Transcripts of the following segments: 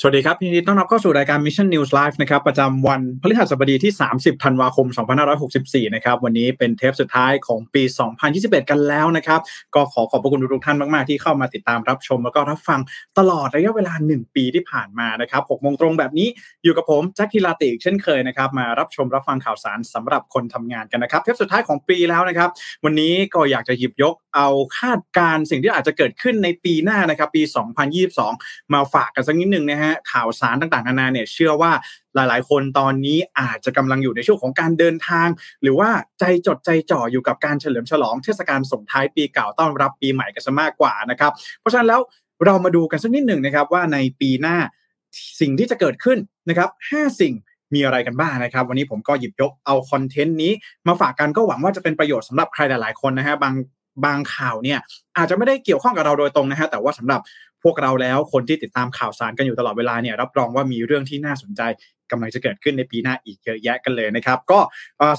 สวัสดีครับยินดีต้อนรับเข้าสู่รายการ Mission News Live นะครับประจำวันพฤหัสบดีที่ 30 ธันวาคม 2564 นะครับวันนี้เป็นเทปสุดท้ายของปี 2021 กันแล้วนะครับก็ขอขอบพระคุณทุกท่านมาก ๆ ที่เข้ามาติดตามรับชม แล้วก็รับฟังตลอดระยะเวลา 1 ปีที่ผ่านมานะครับ6โมงตรงแบบนี้อยู่กับผมแจ็คทีลาติกเช่นเคยนะครับมารับชมรับฟังข่าวสารสำหรับคนทำงานกันนะครับเทปสุดท้ายของปีแล้วนะครับวันนี้ก็อยากจะหยิบยกเอาคาดการสิ่งที่อาจจะเกิดขึ้นในปีหน้านะครับปี 2022 มาฝากกันสักนิดหนึ่งนะฮะข่าวสารต่างๆนานาเนี่ยเชื่อว่าหลายๆ คนตอนนี้อาจจะกำลังอยู่ในช่วงของการเดินทาง หรือว่าใจจดใจจ่ออยู่กับการเฉลิมฉลองเทศกาลส่งท้ายปีเก่าต้อนรับปีใหม่กันซะมากกว่านะครับ เพราะฉะนั้นแล้วเรามาดูกันสักนิดหนึ่งนะครับว่าในปีหน้าสิ่งที่จะเกิดขึ้นนะครับ5สิ่งมีอะไรกันบ้างนะครับ วันนี้ผมก็หยิบยกเอาคอนเทนต์นี้ มาฝากกันก็หวังว่าจะเป็นประโยชน์สำหรับใครหลาย ๆ คนนะฮะบางบางข่าวเนี่ยอาจจะไม่ได้เกี่ยวข้องกับเราโดยตรงนะฮะแต่ว่าสำหรับ พวกเราแล้วคนที่ติดตามข่าวสารกันอยู่ตลอดเวลาเนี่ยรับรองว่ามีเรื่องที่น่าสนใจกำลังจะเกิดขึ้นในปีหน้าอีกเยอะแยะกันเลยนะครับ ก็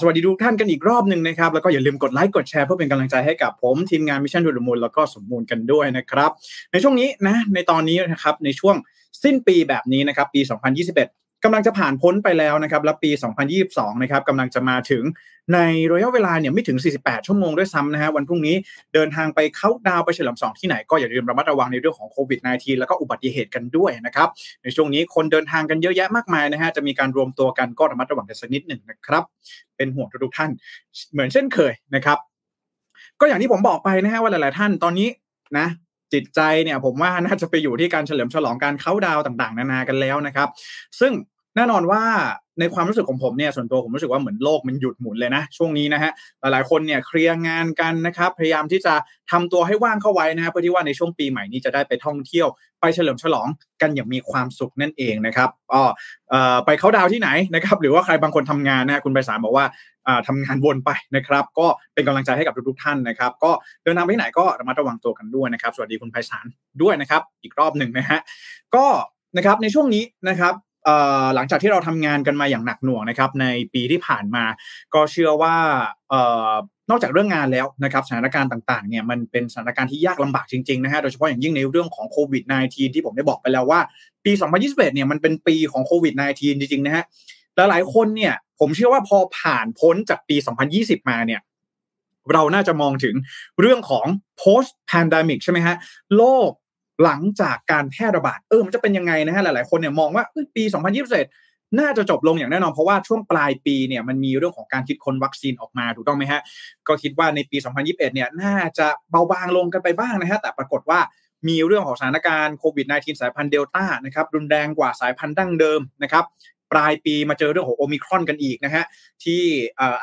สวัสดีทุกท่านกันอีกรอบหนึ่งนะครับ แล้วก็อย่าลืมกดไลค์กดแชร์เพื่อเป็นกำลังใจให้กับผมทีมงาน Mission To The Moon แล้วก็สมมูลกันด้วยนะครับ ในช่วงนี้นะในตอนนี้นะครับในช่วงสิ้นปีแบบนี้นะครับปี 2021 กำลังจะผ่านพ้นไปแล้วนะครับและปี 2022 นะครับกำลังจะมาถึงในระยะเวลาเนี่ยไม่ถึง 48 ชั่วโมงด้วยซ้ำนะฮะวันพรุ่งนี้เดินทางไปเข้าดาวไปเฉลิมฉลองที่ไหนก็อย่าลืมระมัดระวังในเรื่องของโควิด -19 แล้วก็อุบัติเหตุกันด้วยนะครับ ในช่วงนี้คนเดินทางกันเยอะแยะมากมายนะฮะจะมีการรวมตัวกันก็ระมัดระวังกันสักนิดหนึ่งนะครับ เป็นห่วงทุกท่านเหมือนเช่นเคยนะครับ ก็อย่างที่ผมบอกไปนะฮะว่าหลาย ๆ ท่านตอนนี้นะ จิตใจเนี่ยผมว่าน่าจะไปอยู่ที่การเฉลิมฉลองการเข้าดาวต่างๆ นานากันแล้วนะครับ ซึ่งแน่นอนว่า ในความรู้สึกของผมเนี่ยส่วนตัวผมรู้สึกว่าเหมือนโลกมันหยุดหมุนเลยนะ ช่วงนี้นะฮะหลายๆคนเนี่ยเคลียร์งานกันนะครับพยายามที่จะทำตัวให้ว่างเข้าไว้นะเพื่อที่ว่าในช่วงปีใหม่นี้จะได้ไปท่องเที่ยวไปเฉลิมฉลองกันอย่างมีความสุขนั่นเองนะครับอ๋อไปเข้าดาวที่ไหนนะครับหรือว่าใครบางคนทำงานนะคุณไปสารบอกว่าทำงานวนไปนะครับ ก็เป็นกำลังใจให้กับทุกๆท่านนะครับ ก็เดินทางไปไหนก็ระมัดระวังตัวกันด้วยนะครับ สวัสดีคุณไพศาลด้วยนะครับ อีกรอบหนึ่งนะฮะก็นะครับในช่วงนี้นะครับ หลังจากที่เราทำงานกันมาอย่างหนักหน่วงนะครับ ในปีที่ผ่านมา ก็เชื่อว่านอกจากเรื่องงานแล้วนะครับสถานการณ์ต่างๆเนี่ยมันเป็นสถานการณ์ที่ยากลำบากจริงๆนะฮะโดยเฉพาะอย่างยิ่งในเรื่องของโควิด -19 ที่ผมได้บอกไปแล้วว่าปี 2021เนี่ยมันเป็นปีของโควิด -19 จริงๆนะฮะและหลายคนเนี่ยผมเชื่อว่าพอผ่านพ้นจากปี 2020 มาเนี่ยเราน่าจะมองถึงเรื่องของ post pandemic ใช่ไหมฮะโลก หลังจากการแพร่ระบาดเออมันจะเป็นยังไงนะฮะหลายๆคนเนี่ยมองว่าปี 2021 น่าจะจบลงอย่างแน่นอน เพราะว่าช่วงปลายปีเนี่ยมันมีเรื่องของการคิดค้นวัคซีนออกมาถูกต้องไหมฮะก็คิดว่าในปี 2021 เนี่ยน่าจะเบาบางลงกันไปบ้างนะฮะแต่ปรากฏว่ามีเรื่องของสถานการณ์โควิด -19 สายพันธุ์เดลต้านะครับรุนแรงกว่าสายพันธุ์ดั้งเดิมนะครับปลายปีมาเจอเรื่องของโอมิครอนกันอีกนะฮะที่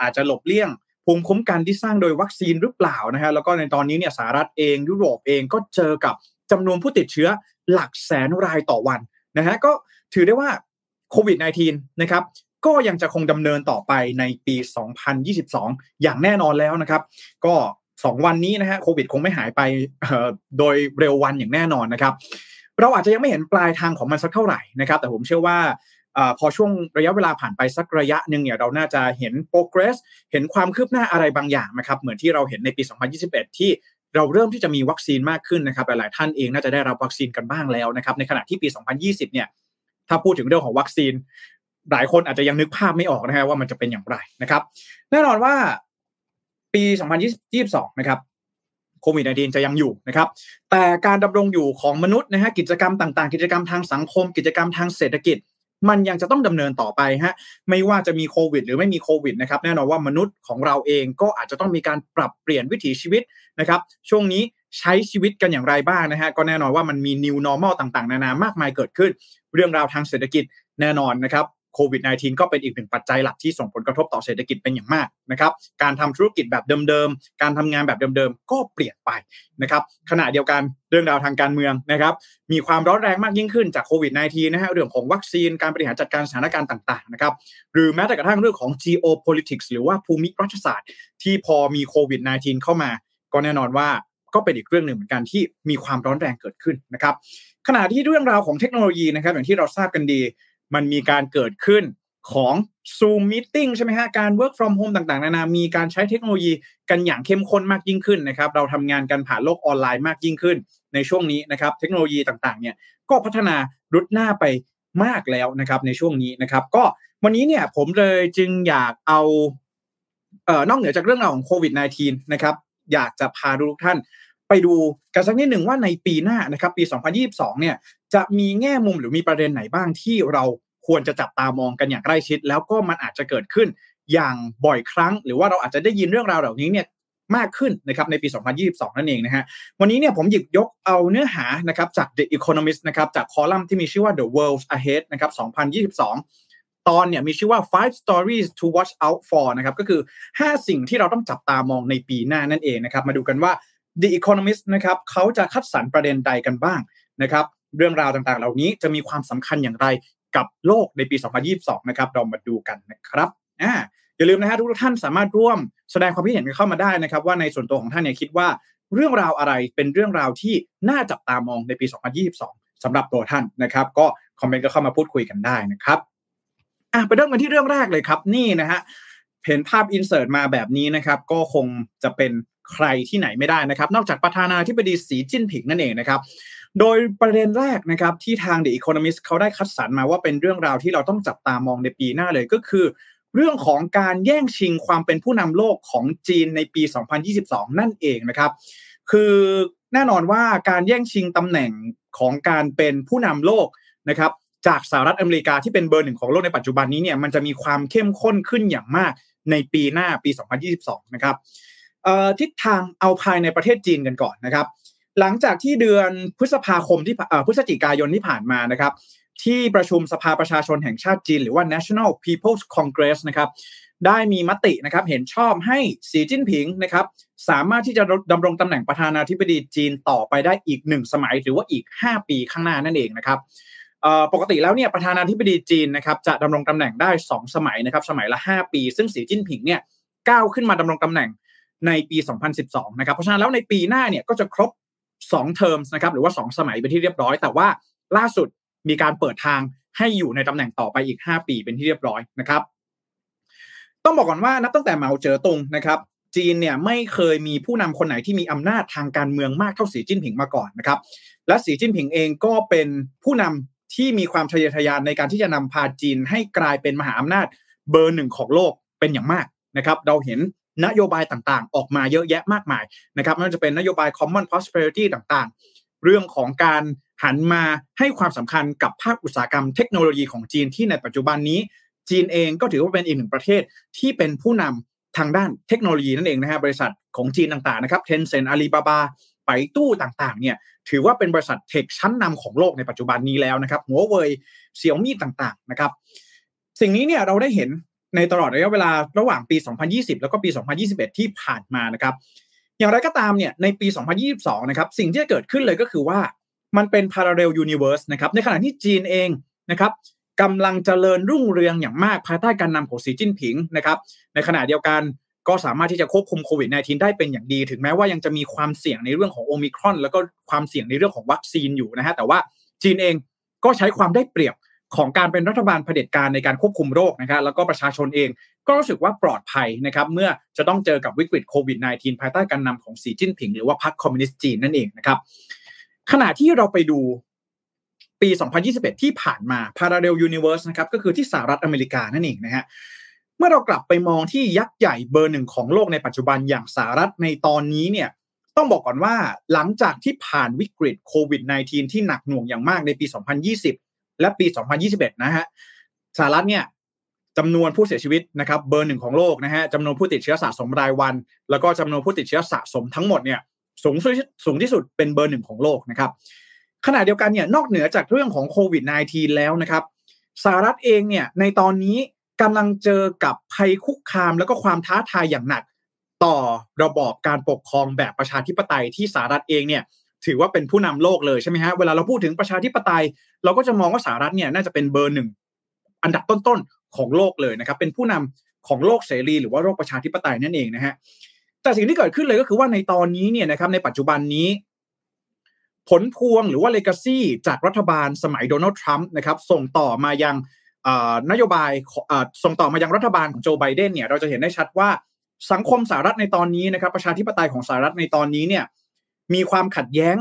อาจจะหลบเลี่ยงภูมิคุ้มกันที่สร้างโดยวัคซีนหรือเปล่านะฮะแล้วก็ในตอนนี้เนี่ยสหรัฐเองยุโรปเองก็เจอกับ จำนวนผู้ติดเชื้อหลักแสนรายต่อวันนะฮะก็ถือได้ว่าโควิด -19 นะครับก็ยังจะคงดำเนินต่อไปในปี 2022 อย่างแน่นอนแล้วนะครับ ก็ 2 วันนี้นะฮะโควิดคงไม่หายไปโดยเร็ววันอย่างแน่นอนนะครับ เราอาจจะยังไม่เห็นปลายทางของมันสักเท่าไหร่นะครับ แต่ผมเชื่อว่าพอช่วงระยะเวลาผ่านไปสักระยะหนึ่งเนี่ยเราน่าจะเห็นโปรเกรสเห็นความคืบหน้าอะไรบางอย่างนะครับ เหมือนที่เราเห็นในปี 2021 ที่ เราเริ่มที่จะมีวัคซีนมากขึ้นนะครับหลายท่านเองน่าจะได้รับวัคซีนกันบ้างแล้วนะครับในขณะที่ปี 2020 เนี่ยถ้าพูดถึงเรื่องของวัคซีน หลายคนอาจจะยังนึกภาพไม่ออกนะฮะว่ามันจะเป็นอย่างไรนะครับ แน่นอนว่าปี 2022 นะครับโควิด -19 จะยังอยู่นะครับ แต่การดำรงอยู่ของมนุษย์นะฮะกิจกรรมต่างๆ กิจกรรมทางสังคม กิจกรรมทางเศรษฐกิจ มันยังจะต้องดำเนินต่อไปฮะไม่ว่าจะมีโควิด หรือไม่มีโควิดนะครับแน่นอนว่ามนุษย์ของเราเองก็อาจจะต้องมีการปรับเปลี่ยนวิถีชีวิตนะครับ ช่วงนี้ใช้ชีวิตกันอย่างไรบ้างนะฮะก็แน่นอนว่ามันมี new normal ต่างๆ นานามากมายเกิดขึ้น เรื่องราวทางเศรษฐกิจแน่นอนนะครับ โควิด -19 ก็เป็นอีกหนึ่งปัจจัยหลักที่ส่งผลกระทบต่อเศรษฐกิจเป็นอย่างมากนะครับ การทำธุรกิจแบบเดิมๆ การทำงานแบบเดิมๆ ก็เปลี่ยนไปนะครับ ขณะเดียวกันเรื่องราวทางการเมืองนะครับ มีความร้อนแรงมากยิ่งขึ้นจากโควิด -19 นะฮะ เรื่องของวัคซีน การบริหารจัดการสถานการณ์ต่างๆ นะครับ หรือแม้แต่กระทั่งเรื่องของ geopolitics หรือว่าภูมิรัฐศาสตร์ ที่พอมีโควิด -19 เข้ามา ก็แน่นอนว่าก็เป็นอีกเรื่องหนึ่งเหมือนกันที่มีความร้อนแรงเกิดขึ้นนะครับ ขณะที่เรื่องราวของเทคโนโลยีนะครับ อย่างที่เราทราบกันดี มันมีการเกิดขึ้นของ Zoom Meeting ใช่ไหมฮะ การ work from home ต่างๆ นานา มีการใช้เทคโนโลยีกันอย่างเข้มข้นมากยิ่งขึ้นนะครับ เราทำงานกันผ่านโลกออนไลน์มากยิ่งขึ้น ในช่วงนี้นะครับ เทคโนโลยีต่างๆ เนี่ย ก็พัฒนารุดหน้าไปมากแล้วนะครับ ในช่วงนี้นะครับ ก็วันนี้เนี่ยผมเลยจึงอยากเอาเอ่อนอกเหนือจากเรื่องราวของโควิด -19 นะครับ อยากจะพาทุกท่าน ไปดูกันสักนิดหนึ่งว่าในปีหน้านะครับปี 2022 เนี่ยจะมีแง่มุมหรือมีประเด็นไหนบ้างที่เราควรจะจับตามองกันอย่างใกล้ชิด แล้วก็มันอาจจะเกิดขึ้นอย่างบ่อยครั้ง หรือว่าเราอาจจะได้ยินเรื่องราวเหล่านี้เนี่ยมากขึ้นนะครับในปี 2022 นั่นเองนะฮะ วันนี้เนี่ยผมหยิบยกเอาเนื้อหานะครับจาก The Economist นะครับจากคอลัมน์ที่มีชื่อว่า The World Ahead นะครับ 2022 ตอนเนี่ยมีชื่อว่า five stories to watch out for นะครับก็คือ 5 สิ่งที่เราต้องจับตามองในปีหน้านั่นเองนะครับ มาดูกันว่า The Economist นะครับเขาจะคัดสรรประเด็นใดกันบ้างนะครับ เรื่องราวต่างๆ เหล่านี้จะมีความสำคัญอย่างไรกับโลกในปี 2022 นะครับ เรามาดูกันนะครับอ่าอย่าลืมนะฮะทุกท่านสามารถร่วมแสดงความคิดเห็นกันเข้ามาได้นะครับ ว่าในส่วนตัวของท่านเนี่ยคิดว่าเรื่องราวอะไรเป็นเรื่องราวที่น่าจับตามองในปี 2022สำหรับตัวท่านนะครับ ก็คอมเมนต์ก็เข้ามาพูดคุยกันได้นะครับอะไปเริ่มกันที่เรื่องแรกเลยครับ นี่นะฮะเห็นภาพอินเสิร์ตมาแบบนี้นะครับ ก็คงจะเป็น ใครที่ไหนไม่ได้นะครับ นอกจากประธานาธิบดีสีจิ้นผิงนั่นเองนะครับ โดยประเด็นแรกนะครับที่ทาง The Economist เขาได้คัดสรรมาว่าเป็นเรื่องราวที่เราต้องจับตามองในปีหน้าเลยก็คือ เรื่องของการแย่งชิงความเป็นผู้นำโลกของจีนในปี 2022 นั่นเองนะครับ คือแน่นอนว่าการแย่งชิงตำแหน่งของการเป็นผู้นำโลกนะครับจากสหรัฐอเมริกาที่เป็นเบอร์หนึ่งของโลกในปัจจุบันนี้เนี่ยมันจะมีความเข้มข้นขึ้นอย่างมากในปีหน้าปี 2022 นะครับ ทิศทางเอาภายในประเทศจีนกันก่อนนะครับ หลังจากที่เดือนพฤษภาคมที่พฤศจิกายนที่ผ่านมานะครับ ที่ประชุมสภาประชาชนแห่งชาติจีน หรือว่า National People's Congress นะครับได้มีมตินะครับเห็นชอบให้สีจิ้นผิงนะครับสามารถที่จะดำรงตำแหน่งประธานาธิบดีจีนต่อไปได้อีกหนึ่งสมัย หรือว่าอีก 5 ปีข้างหน้านั่นเองนะครับปกติแล้วเนี่ยประธานาธิบดีจีนนะครับจะดำรงตำแหน่งได้ 2 สมัยนะครับสมัยละ 5 ปี ซึ่งสีจิ้นผิงเนี่ยก้าวขึ้นมาดำรงตำแหน่ง ในปี 2012 นะครับ เพราะฉะนั้นแล้วในปีหน้าเนี่ยก็จะครบ2เทอมนะครับหรือว่า 2 สมัยเป็นที่เรียบร้อย แต่ว่าล่าสุดมีการเปิดทางให้อยู่ในตำแหน่งต่อไปอีก 5 ปีเป็นที่เรียบร้อยนะครับ ต้องบอกก่อนว่านับตั้งแต่เหมาเจ๋อตงนะครับจีนเนี่ยไม่เคยมีผู้นำคนไหนที่มีอำนาจทางการเมืองมากเท่าสีจิ้นผิงมาก่อนนะครับ และสีจิ้นผิงเองก็เป็นผู้นำที่มีความทะเยอทะยานในการที่จะนำพาจีนให้กลายเป็นมหาอำนาจเบอร์หนึ่งของโลกเป็นอย่างมากนะครับ เราเห็น นโยบายต่างๆ ออกมาเยอะแยะมากมายนะครับไม่ว่าจะเป็นนโยบาย common prosperity ต่างๆ เรื่องของการหันมาให้ความสำคัญกับภาคอุตสาหกรรมเทคโนโลยีของจีนที่ในปัจจุบันนี้ จีนเองก็ถือว่าเป็นอีกหนึ่งประเทศที่เป็นผู้นำทางด้านเทคโนโลยีนั่นเองนะฮะบริษัทของจีนต่างๆนะครับเทนเซ็นอาลีบาบาไปตู้ต่างๆเนี่ยถือว่าเป็นบริษัทเทคชั้นนำของโลกในปัจจุบันนี้แล้วนะครับหัวเว่ยเซี่ยมี่ต่างๆนะครับสิ่งนี้เนี่ยเราได้เห็น ในตลอดระยะเวลาระหว่างปี 2020 แล้วก็ปี 2021 ที่ผ่านมานะครับ อย่างไรก็ตามเนี่ยในปี 2022 นะครับสิ่งที่จะเกิดขึ้นเลยก็คือว่ามันเป็น parallel universe นะครับในขณะที่จีนเองนะครับกำลังเจริญรุ่งเรืองอย่างมากภายใต้การนำของสีจิ้นผิงนะครับในขณะเดียวกันก็สามารถที่จะควบคุมโควิด -19 ได้เป็นอย่างดี ถึงแม้ว่ายังจะมีความเสี่ยงในเรื่องของโอมิครอน แล้วก็ความเสี่ยงในเรื่องของวัคซีนอยู่นะฮะแต่ว่าจีนเองก็ใช้ความได้เปรียบ ของการเป็นรัฐบาลเผด็จการในการควบคุมโรคนะครับแล้วก็ประชาชนเองก็รู้สึกว่าปลอดภัยนะครับเมื่อจะต้องเจอกับวิกฤตโควิด -19 ภายใต้การนำของสีจิ้นผิง หรือว่าพรรคคอมมิวนิสต์จีนนั่นเองนะครับขณะที่เราไปดูปี 2021 ที่ผ่านมา Parallel Universe นะครับก็คือที่สหรัฐอเมริกานั่นเองนะฮะเมื่อเรากลับไปมองที่ยักษ์ใหญ่เบอร์หนึ่งของโลกในปัจจุบันอย่างสหรัฐในตอนนี้เนี่ยต้องบอกก่อนว่าหลังจากที่ผ่านวิกฤตโควิด -19 ที่หนักหน่วงอย่างมากในปี 2020 และปี 2021 นะฮะสหรัฐเนี่ยจำนวนผู้เสียชีวิตนะครับเบอร์หนึ่งของโลกนะฮะจำนวนผู้ติดเชื้อสะสมรายวัน แล้วก็จำนวนผู้ติดเชื้อสะสมทั้งหมดเนี่ยสูงสูงที่สุดเป็นเบอร์หนึ่งของโลกนะครับขณะเดียวกันเนี่ยนอกเหนือจากเรื่องของโควิด -19 แล้วนะครับสหรัฐเองเนี่ยในตอนนี้กำลังเจอกับภัยคุกคาม แล้วก็ความท้าทายอย่างหนัก ต่อระบอบการปกครองแบบประชาธิปไตยที่สหรัฐเองเนี่ย ถือว่าเป็นผู้นำโลกเลยใช่ไหมฮะเวลาเราพูดถึงประชาธิปไตย เราก็จะมองว่าสหรัฐเนี่ยน่าจะเป็นเบอร์หนึ่งอันดับต้นๆของโลกเลยนะครับ เป็นผู้นำของโลกเสรีหรือว่าโลกประชาธิปไตยนั่นเองนะฮะแต่สิ่งที่เกิดขึ้นเลยก็คือว่าในตอนนี้เนี่ยนะครับในปัจจุบันนี้ ผลพวงหรือว่าเลกาซีจากรัฐบาลสมัยโดนัลด์ทรัมป์นะครับส่งต่อมายังนโยบายส่งต่อมายังรัฐบาลของโจไบเดนเนี่ยเราจะเห็นได้ชัดว่าสังคมสหรัฐในตอนนี้นะครับประชาธิปไตยของสหรัฐในตอนนี้เนี่ย มีความขัดแย้ง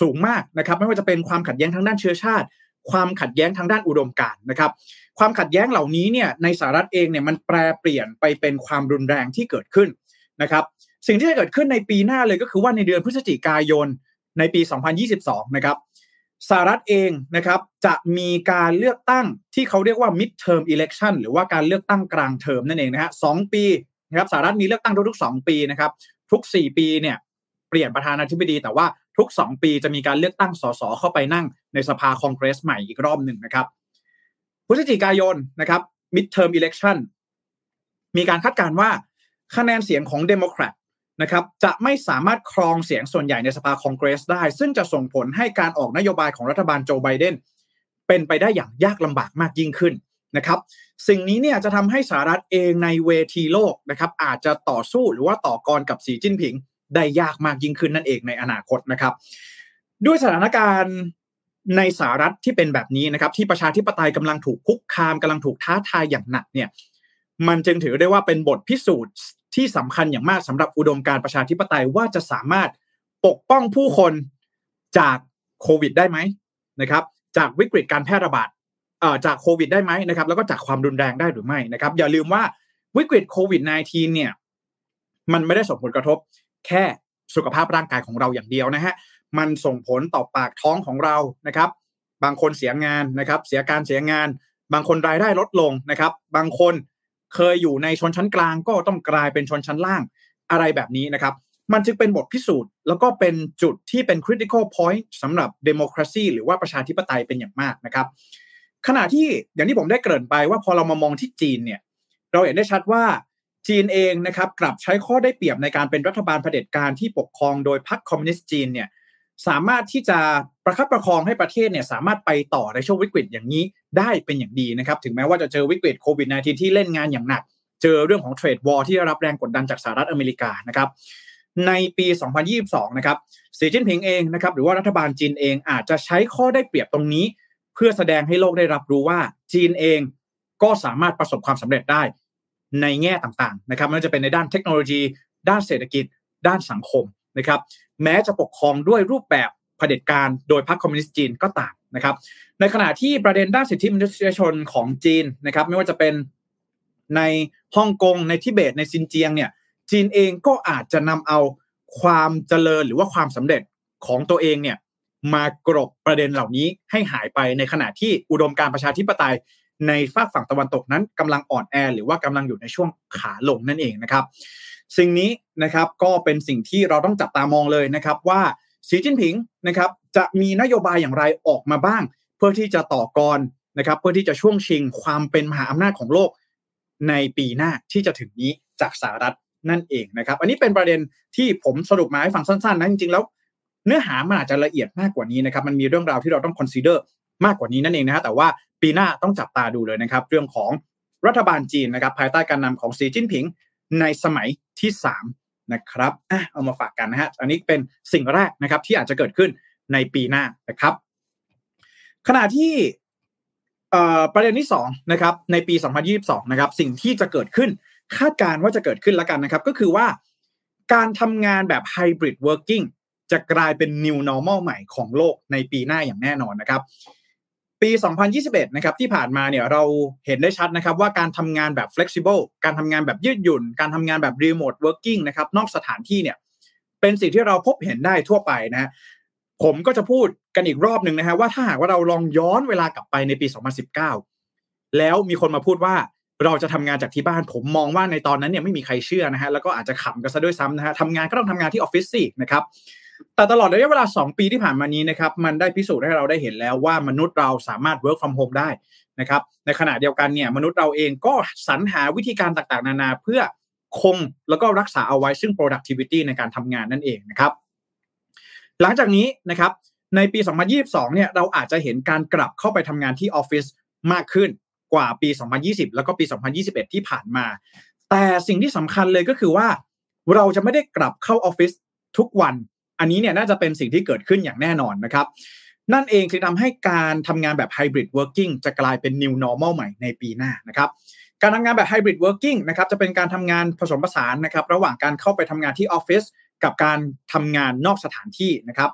สูงมากนะครับ ไม่ว่าจะเป็นความขัดแย้งทางด้านเชื้อชาติ ความขัดแย้งทางด้านอุดมการณ์นะครับ ความขัดแย้งเหล่านี้เนี่ยในสหรัฐเองเนี่ยมันแปรเปลี่ยนไปเป็นความรุนแรงที่เกิดขึ้นนะครับ สิ่งที่จะเกิดขึ้นในปีหน้าเลยก็คือว่าในเดือนพฤศจิกายนในปี 2022 นะครับสหรัฐเองนะครับจะมีการเลือกตั้งที่เขาเรียกว่า mid term election หรือว่าการเลือกตั้งกลางเทอมนั่นเองนะฮะสองปีนะครับสหรัฐมีเลือกตั้งทุกๆ2ปีนะครับ ทุก 4 ปีเนี่ย เปลี่ยนประธานาธิบดี แต่ว่าทุก 2 ปีจะมีการเลือกตั้งสสเข้าไปนั่งในสภาคองเกรสใหม่อีกรอบหนึ่งนะครับพฤศจิกายนนะครับ mid term election มีการคาดการณ์ว่าคะแนนเสียงของเดโมแครตนะครับจะไม่สามารถครองเสียงส่วนใหญ่ในสภาคองเกรสได้ ซึ่งจะส่งผลให้การออกนโยบายของรัฐบาลโจไบเดนเป็นไปได้อย่างยากลำบากมากยิ่งขึ้นนะครับ สิ่งนี้เนี่ยจะทำให้สหรัฐเองในเวทีโลกนะครับอาจจะต่อสู้หรือว่าต่อกรกับสีจิ้นผิง ได้ยากมากยิ่งขึ้นนั่นเองในอนาคตนะครับ ด้วยสถานการณ์ในสหรัฐที่เป็นแบบนี้นะครับที่ประชาธิปไตยกำลังถูกคุกคามกำลังถูกท้าทายอย่างหนักเนี่ยมันจึงถือได้ว่าเป็นบทพิสูจน์ที่สำคัญอย่างมากสำหรับอุดมการประชาธิปไตยว่าจะสามารถปกป้องผู้คนจากโควิดได้ไหมนะครับ จากวิกฤตการแพร่ระบาดจากโควิดได้ไหมนะครับ แล้วก็จากความรุนแรงได้หรือไม่นะครับ อย่าลืมว่าวิกฤตโควิด -19 เนี่ย มันไม่ได้ส่งผลกระทบ แค่สุขภาพร่างกายของเราอย่างเดียวนะฮะมันส่งผลต่อปากท้องของเรานะครับ บางคนเสียงานนะครับ เสียการเสียงาน บางคนรายได้ลดลงนะครับ บางคนเคยอยู่ในชนชั้นกลางก็ต้องกลายเป็นชนชั้นล่างอะไรแบบนี้นะครับ มันจึงเป็นบทพิสูจน์ แล้วก็เป็นจุดที่เป็น critical point สำหรับ democracy หรือว่าประชาธิปไตยเป็นอย่างมากนะครับ ขณะที่อย่างที่ผมได้เกริ่นไปว่าพอเรามามองที่จีนเนี่ย เราเห็นได้ชัดว่า จีนเองนะครับกลับใช้ข้อได้เปรียบในการเป็นรัฐบาลเผด็จการที่ปกครองโดยพรรคคอมมิวนิสต์จีนเนี่ยสามารถที่จะประคับประคองให้ประเทศเนี่ยสามารถไปต่อในช่วงวิกฤตอย่างนี้ได้เป็นอย่างดีนะครับถึงแม้ว่าจะเจอวิกฤตโควิด -19 ที่เล่นงานอย่างหนัก เจอเรื่องของเทรดวอร์ที่ได้รับแรงกดดันจากสหรัฐอเมริกานะครับในปี 2022 นะครับสีจิ้นผิงเองนะครับหรือว่ารัฐบาลจีนเองอาจจะใช้ข้อได้เปรียบตรงนี้ เพื่อแสดงให้โลกได้รับรู้ว่าจีนเองก็สามารถประสบความสำเร็จได้ ในแง่ต่างๆนะครับไม่ว่าจะเป็นในด้านเทคโนโลยี ด้านเศรษฐกิจ ด้านสังคมนะครับแม้จะปกครองด้วยรูปแบบเผด็จการโดยพรรคคอมมิวนิสต์จีนก็ตามนะครับ ในขณะที่ประเด็นด้านสิทธิมนุษยชนของจีนนะครับ ไม่ว่าจะเป็นในฮ่องกงในทิเบตในซินเจียงเนี่ยจีนเองก็อาจจะนำเอาความเจริญหรือว่าความสำเร็จของตัวเองเนี่ยมากรบประเด็นเหล่านี้ให้หายไปในขณะที่อุดมการประชาธิปไตย ในฝากฝั่งตะวันตกนั้นกำลังอ่อนแอ หรือว่ากำลังอยู่ในช่วงขาลงนั่นเองนะครับ สิ่งนี้นะครับก็เป็นสิ่งที่เราต้องจับตามองเลยนะครับว่าสีจิ้นผิงนะครับจะมีนโยบายอย่างไรออกมาบ้าง เพื่อที่จะต่อกรนะครับ เพื่อที่จะช่วงชิงความเป็นมหาอำนาจของโลกในปีหน้าที่จะถึงนี้จากสหรัฐนั่นเองนะครับ อันนี้เป็นประเด็นที่ผมสรุปมาให้ฟังสั้นๆนะจริงๆแล้ว เนื้อหามันอาจจะละเอียดมากกว่านี้นะครับ มันมีเรื่องราวที่เราต้องคอนซีเดอร์ มากกว่านี้นั่นเองนะฮะแต่ว่าปีหน้าต้องจับตาดูเลยนะครับ เรื่องของรัฐบาลจีนนะครับ ภายใต้การนำของสีจิ้นผิงในสมัยที่3นะครับอะเอามาฝากกันนะฮะอันนี้เป็นสิ่งแรกนะครับที่อาจจะเกิดขึ้นในปีหน้านะครับ ขณะที่ประเด็นที่2นะครับในปี 2022 นะครับ สิ่งที่จะเกิดขึ้นคาดการว่าจะเกิดขึ้นแล้วกันนะครับ ก็คือว่าการทำงานแบบ hybrid working จะกลายเป็น new normal ใหม่ของโลกในปีหน้าอย่างแน่นอนนะครับ ปี 2021 นะครับที่ผ่านมาเนี่ยเราเห็นได้ชัดนะครับว่าการทำงานแบบ flexible การทำงานแบบยืดหยุ่น การทำงานแบบ remote working นะครับนอกสถานที่เนี่ยเป็นสิ่งที่เราพบเห็นได้ทั่วไปนะผมก็จะพูดกันอีกรอบหนึ่งนะฮะว่าถ้าหากว่าเราลองย้อนเวลากลับไปในปี 2019 แล้วมีคนมาพูดว่าเราจะทำงานจากที่บ้านผมมองว่าในตอนนั้นเนี่ยไม่มีใครเชื่อนะฮะแล้วก็อาจจะขำกันซะด้วยซ้ำนะฮะทำงานก็ต้องทำงานที่ออฟฟิศสินะครับ แต่ตลอดระยะเวลา 2 ปีที่ผ่านมานี้นะครับมันได้พิสูจน์ให้เราได้เห็นแล้วว่ามนุษย์เราสามารถ work from home ได้นะครับในขณะเดียวกันเนี่ยมนุษย์เราเองก็สรรหาวิธีการต่างๆ นานาเพื่อคงแล้วก็รักษาเอาไว้ซึ่ง productivity ในการทำงานนั่นเองนะครับหลังจากนี้นะครับในปี 2022 เนี่ยเราอาจจะเห็นการกลับเข้าไปทำงานที่ออฟฟิศมากขึ้นกว่าปี 2020 แล้วก็ปี 2021 ที่ผ่านมา แต่สิ่งที่สำคัญเลยก็คือว่า เราจะไม่ได้กลับเข้าออฟฟิศทุกวัน อันนี้เนี่ยน่าจะเป็นสิ่งที่เกิดขึ้นอย่างแน่นอนนะครับ นั่นเองคือทำให้การทำงานแบบ hybrid working จะกลายเป็น new normal ใหม่ในปีหน้านะครับการทำงานแบบ hybrid working นะครับจะเป็นการทำงานผสมผสานนะครับระหว่างการเข้าไปทำงานที่ออฟฟิศกับการทำงานนอกสถานที่นะครับ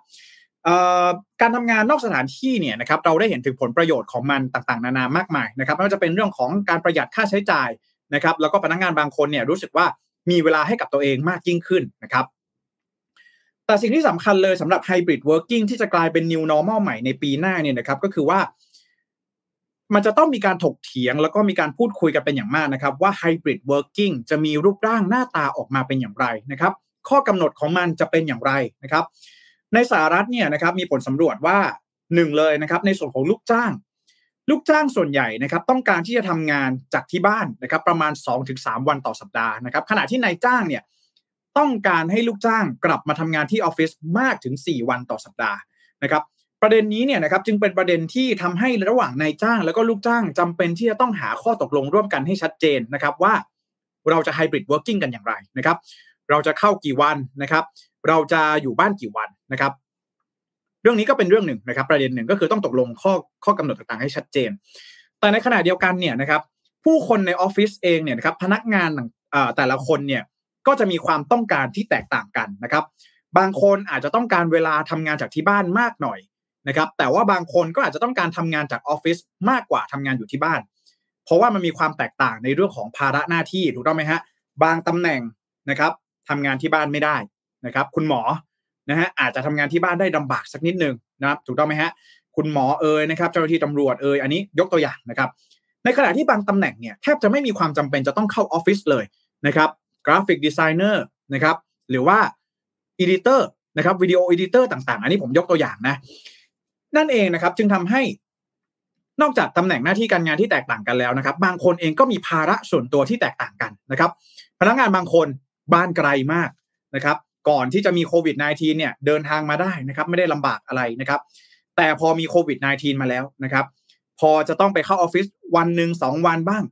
การทำงานนอกสถานที่เนี่ยนะครับเราได้เห็นถึงผลประโยชน์ของมันต่างๆ นานามากมายนะครับไม่ว่าจะเป็นเรื่องของการประหยัดค่าใช้จ่ายนะครับแล้วก็พนักงานบางคนเนี่ยรู้สึกว่ามีเวลาให้กับตัวเองมากยิ่งขึ้นนะครับ แต่สิ่งที่สำคัญเลยสำหรับ hybrid working ที่จะกลายเป็น new normal ใหม่ในปีหน้าเนี่ยนะครับ ก็คือว่า มันจะต้องมีการถกเถียง แล้วก็มีการพูดคุยกันเป็นอย่างมากนะครับ ว่า hybrid working จะมีรูปร่างหน้าตาออกมาเป็นอย่างไรนะครับ ข้อกำหนดของมันจะเป็นอย่างไรนะครับ ในสหรัฐเนี่ยนะครับมีผลสำรวจว่าหนึ่งเลยนะครับ ในส่วนของลูกจ้าง ลูกจ้างส่วนใหญ่นะครับ ต้องการที่จะทำงานจากที่บ้านนะครับ ประมาณ 2-3 วันต่อสัปดาห์นะครับ ขณะที่นายจ้างเนี่ย ต้องการให้ลูกจ้างกลับมาทำงานที่ออฟฟิศมากถึง 4 วันต่อสัปดาห์นะครับประเด็นนี้เนี่ยนะครับจึงเป็นประเด็นที่ทำให้ระหว่างนายจ้าง แล้วก็ลูกจ้างจำเป็นที่จะต้องหาข้อตกลงร่วมกันให้ชัดเจนนะครับว่าเราจะ hybrid working กันอย่างไรนะครับเราจะเข้ากี่วันนะครับ เราจะอยู่บ้านกี่วันนะครับ เรื่องนี้ก็เป็นเรื่องหนึ่งนะครับ ประเด็นหนึ่งก็คือต้องตกลงข้อข้อกำหนดต่างๆให้ชัดเจน แต่ในขณะเดียวกันเนี่ยนะครับ ผู้คนในออฟฟิศเองเนี่ยนะครับพนักงานแต่ละคนเนี่ย ก็จะมีความต้องการที่แตกต่างกันนะครับ บางคนอาจจะต้องการเวลาทำงานจากที่บ้านมากหน่อยนะครับแต่ว่าบางคนก็อาจจะต้องการทำงานจากออฟฟิศมากกว่าทำงานอยู่ที่บ้าน เพราะว่ามันมีความแตกต่างในเรื่องของภาระหน้าที่ถูกต้องไหมฮะบางตำแหน่งนะครับทำงานที่บ้านไม่ได้นะครับ คุณหมอนะฮะอาจจะทำงานที่บ้านได้ลำบากสักนิดนึงนะครับถูกต้องไหมฮะคุณหมอเอยนะครับเจ้าหน้าที่ตำรวจเอยอันนี้ยกตัวอย่างนะครับ ในขณะที่บางตำแหน่งเนี่ยแทบจะไม่มีความจำเป็นจะต้องเข้าออฟฟิศเลยนะครับ graphic designer นะครับหรือว่า editor นะครับ video editor ต่างๆ อันนี้ผมยกตัวอย่างนะ นั่นเองนะครับ จึงทำให้นอกจากตำแหน่งหน้าที่การงานที่แตกต่างกันแล้วนะครับ บางคนเองก็มีภาระส่วนตัวที่แตกต่างกันนะครับ พนักงานบางคนบ้านไกลมากนะครับ ก่อนที่จะมีโควิด -19 เนี่ยเดินทางมาได้นะครับ ไม่ได้ลำบากอะไรนะครับ แต่พอมีโควิด -19 มาแล้วนะครับ พอจะต้องไปเข้าออฟฟิศวันหนึ่งสองวันบ้าง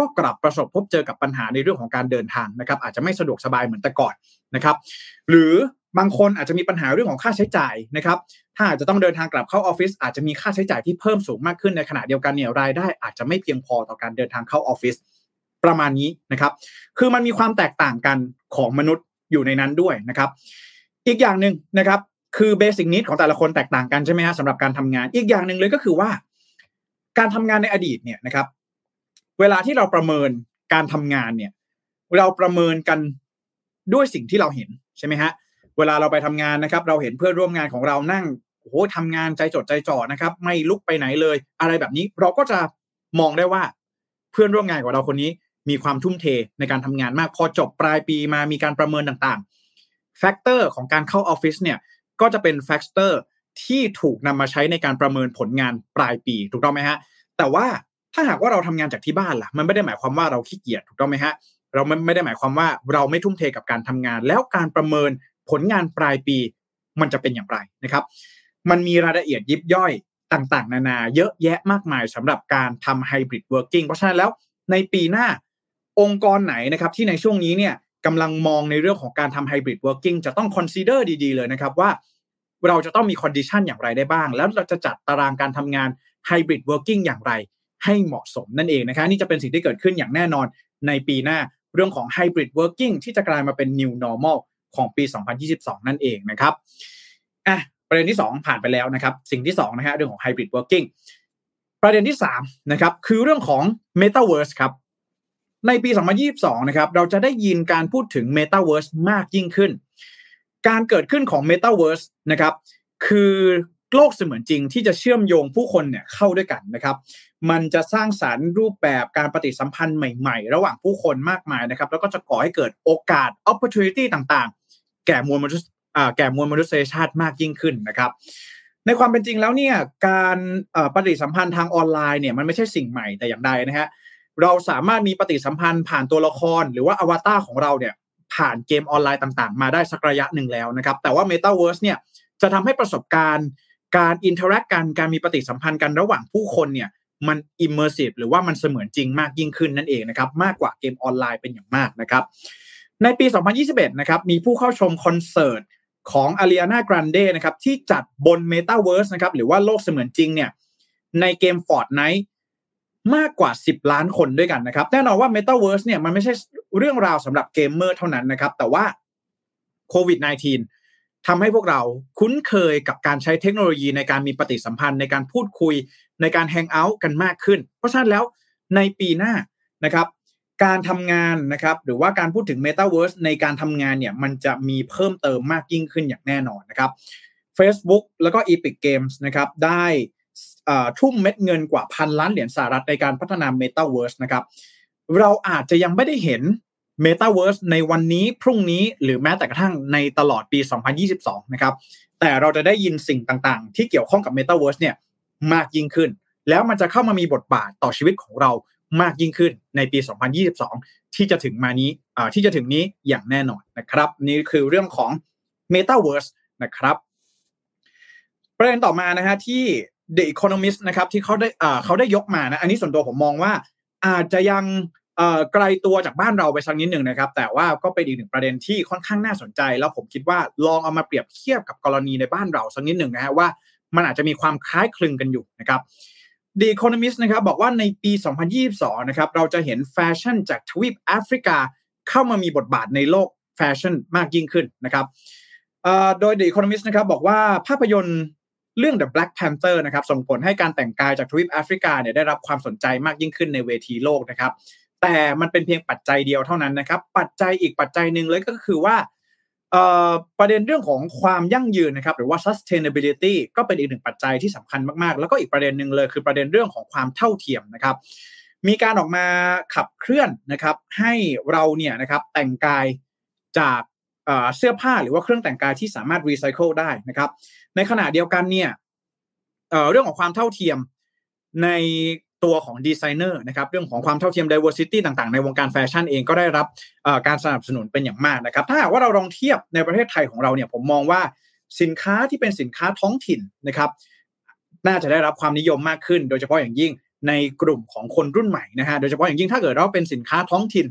ก็กลับประสบพบเจอกับปัญหาในเรื่องของการเดินทางนะครับ อาจจะไม่สะดวกสบายเหมือนแต่ก่อนนะครับ หรือบางคนอาจจะมีปัญหาเรื่องของค่าใช้จ่ายนะครับ ถ้าอาจจะต้องเดินทางกลับเข้าออฟฟิศอาจจะมีค่าใช้จ่ายที่เพิ่มสูงมากขึ้นในขณะเดียวกันเนี่ยรายได้อาจจะไม่เพียงพอต่อการเดินทางเข้าออฟฟิศประมาณนี้นะครับ คือมันมีความแตกต่างกันของมนุษย์อยู่ในนั้นด้วยนะครับ อีกอย่างหนึ่งนะครับ คือเบสิกนิดของแต่ละคนแตกต่างกันใช่ไหมฮะสำหรับการทำงาน อีกอย่างหนึ่งเลยก็คือว่า การทำงานในอดีตเนี่ยนะครับ เวลาที่เราประเมินการทำงานเนี่ย เราประเมินกันด้วยสิ่งที่เราเห็นใช่ไหมฮะเวลาเราไปทำงานนะครับ เราเห็นเพื่อนร่วมงานของเรานั่งโอ้โหทำงานใจจดใจจ่อนะครับ ไม่ลุกไปไหนเลย อะไรแบบนี้เราก็จะมองได้ว่า เพื่อนร่วมงานของเราคนนี้มีความทุ่มเทในการทำงานมาก พอจบปลายปีมามีการประเมินต่างๆ factor ของการเข้าออฟฟิศเนี่ยก็จะเป็น factor ที่ถูกนำมาใช้ในการประเมินผลงานปลายปี ถูกต้องไหมฮะแต่ว่า ถ้าหากว่าเราทำงานจากที่บ้านล่ะ มันไม่ได้หมายความว่าเราขี้เกียจถูกต้องไหมฮะ เราไม่ได้หมายความว่าเราไม่ทุ่มเทกับการทำงาน แล้วการประเมินผลงานปลายปี มันจะเป็นอย่างไรนะครับ มันมีรายละเอียดยิบย่อยต่างๆ นานา เยอะแยะมากมายสำหรับการทำ hybrid working เพราะฉะนั้นแล้วในปีหน้าองค์กรไหนนะครับที่ในช่วงนี้เนี่ยกำลังมองในเรื่องของการทำ hybrid working จะต้อง consider ดีๆ เลยนะครับว่าเราจะต้องมี condition อย่างไรได้บ้าง แล้วเราจะจัดตารางการทำงาน hybrid working อย่างไร ให้เหมาะสมนั่นเองนะครับนี่จะเป็นสิ่งที่เกิดขึ้นอย่างแน่นอนในปีหน้าเรื่องของ hybrid working ที่จะกลายมาเป็น New Normal ของปี 2022 นั่นเองนะครับอะประเด็นที่ 2 ผ่านไปแล้วนะครับ สิ่งที่2นะฮะเรื่องของ hybrid working ประเด็นที่3นะครับคือเรื่องของ Metaverse ครับในปี 2022 นะครับเราจะได้ยินการพูดถึง Metaverse มากยิ่งขึ้น การเกิดขึ้นของ Metaverse นะครับคือโลกเสมือนจริงที่จะเชื่อมโยงผู้คนเนี่ยเข้าด้วยกันนะครับ มันจะสร้างสารรค์รูปแบบการปฏิสัมพันธ์ใหม่ ๆ ระหว่างผู้คนมากมายนะครับ แล้วก็จะก่อให้เกิดโอกาส opportunity ต่างๆ แก่มวลมนุษย์แก่มวลมนุษยชาติมากยิ่งขึ้นนะครับในความเป็นจริงแล้วเนี่ยการปฏิสัมพันธ์ทางออนไลน์เนี่ยมันไม่ใช่สิ่งใหม่แต่อย่างใดนะฮะเราสามารถมีปฏิสัมพันธ์ผ่านตัวละคร หรือว่าอวตารของเราเนี่ยผ่านเกมออนไลน์ต่างๆ มาได้สักระยะหนึ่งแล้วนะครับแต่ว่า Metaverse เนี่ยจะทำให้ประสบการณ์ การ interact กันการมีปฏิสัมพันธ์กันระหว่างผู้คนเนี่ย มัน immersive หรือว่ามันเสมือนจริงมากยิ่งขึ้นนั่นเองนะครับมากกว่าเกมออนไลน์เป็นอย่างมากนะครับในปี 2021 นะครับมีผู้เข้าชมคอนเสิร์ตของ Ariana Grande นะครับที่จัดบน Metaverse นะครับหรือว่าโลกเสมือนจริงเนี่ยในเกม Fortnite มากกว่า 10 ล้านคนด้วยกันนะครับ แน่นอนว่า Metaverse เนี่ยมันไม่ใช่เรื่องราวสำหรับเกมเมอร์เท่านั้นนะครับ แต่ว่าโควิด -19 ทำให้พวกเราคุ้นเคยกับการใช้เทคโนโลยีในการมีปฏิสัมพันธ์ในการพูดคุย ในการแฮงเอาท์กันมากขึ้น เพราะฉะนั้นแล้วในปีหน้านะครับการทำงานนะครับหรือว่าการพูดถึง Metaverse ในการทำงานเนี่ยมันจะมีเพิ่มเติมมากยิ่งขึ้นอย่างแน่นอนนะครับ Facebook แล้วก็ Epic Games นะครับได้ทุ่มเม็ดเงินกว่าพันล้านเหรียญสหรัฐในการพัฒนา Metaverse นะครับเราอาจจะยังไม่ได้เห็น Metaverse ในวันนี้พรุ่งนี้หรือแม้แต่กระทั่งในตลอดปี 2022 นะครับแต่เราจะได้ยินสิ่งต่างๆ ที่เกี่ยวข้องกับ Metaverse เนี่ย มากยิ่งขึ้น แล้วมันจะเข้ามามีบทบาทต่อชีวิตของเรามากยิ่งขึ้นในปี 2022 ที่จะถึงมานี้ที่จะถึงนี้อย่างแน่นอนนะครับ นี่คือเรื่องของ Metaverse นะครับ ประเด็นต่อมานะฮะที่ The Economist นะครับที่เขาได้เขาได้ยกมานะอันนี้ส่วนตัวผมมองว่าอาจจะยังไกลตัวจากบ้านเราไปสักนิดหนึ่งนะครับ แต่ว่าก็เป็นอีกหนึ่งประเด็นที่ค่อนข้างน่าสนใจ แล้วผมคิดว่าลองเอามาเปรียบเทียบกับกรณีในบ้านเราสักนิดหนึ่งนะฮะว่า มันอาจจะมีความคล้ายคลึงกันอยู่นะครับ The Economist นะครับบอกว่าในปี 2022 นะครับเราจะเห็นแฟชั่นจากทวีปแอฟริกาเข้ามามีบทบาทในโลกแฟชั่นมากยิ่งขึ้นนะครับโดย The Economist นะครับบอกว่าภาพยนตร์เรื่อง The Black Panther นะครับส่งผลให้การแต่งกายจากทวีปแอฟริกาเนี่ยได้รับความสนใจมากยิ่งขึ้นในเวทีโลกนะครับแต่มันเป็นเพียงปัจจัยเดียวเท่านั้นนะครับ ปัจจัยอีกปัจจัยหนึ่งเลยก็คือว่า ประเด็นเรื่องของความยั่งยืนนะครับหรือว่า sustainability ก็เป็นอีกหนึ่งปัจจัยที่สำคัญมากๆ แล้วก็อีกประเด็นหนึ่งเลยคือประเด็นเรื่องของความเท่าเทียมนะครับ มีการออกมาขับเคลื่อนนะครับ ให้เราเนี่ยนะครับแต่งกายจากเสื้อผ้าหรือว่าเครื่องแต่งกายที่สามารถรีไซเคิลได้นะครับ ในขณะเดียวกันเนี่ยเรื่องของความเท่าเทียมใน ตัวของดีไซเนอร์นะครับเรื่องของความเท่าเทียม diversity ต่างๆ ในวงการแฟชั่นเองก็ได้รับการสนับสนุนเป็นอย่างมากนะครับ ถ้าหากว่าเราลองเทียบในประเทศไทยของเราเนี่ยผมมองว่าสินค้าที่เป็นสินค้าท้องถิ่นนะครับน่าจะได้รับความนิยมมากขึ้น โดยเฉพาะอย่างยิ่งในกลุ่มของคนรุ่นใหม่นะฮะโดยเฉพาะอย่างยิ่งถ้าเกิดเราเป็นสินค้าท้องถิ่น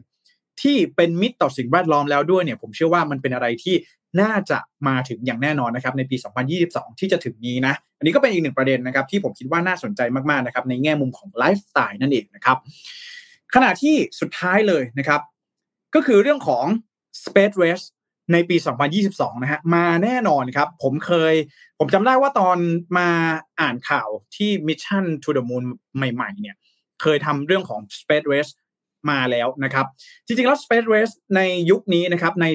ที่เป็นมิตรต่อสิ่งแวดล้อมแล้วด้วยเนี่ยผมเชื่อว่ามันเป็นอะไรที่ น่าจะมาถึงอย่างแน่นอนนะครับในปี 2022 ที่จะถึงนี้นะ อันนี้ก็เป็นอีกหนึ่งประเด็นนะครับที่ผมคิดว่าน่าสนใจมากๆนะครับในแง่มุมของไลฟ์สไตล์นั่นเองนะครับขณะที่สุดท้ายเลยนะครับ ก็คือเรื่องของ Space Race ในปี 2022 นะฮะมาแน่นอนครับ ผมเคย ผมจำได้ว่าตอนมาอ่านข่าวที่ Mission to the Moon ใหม่ ๆ เนี่ย เคยทำเรื่องของ Space Race มาแล้วนะครับ จริงๆแล้ว Space Race ในยุคนี้นะครับใน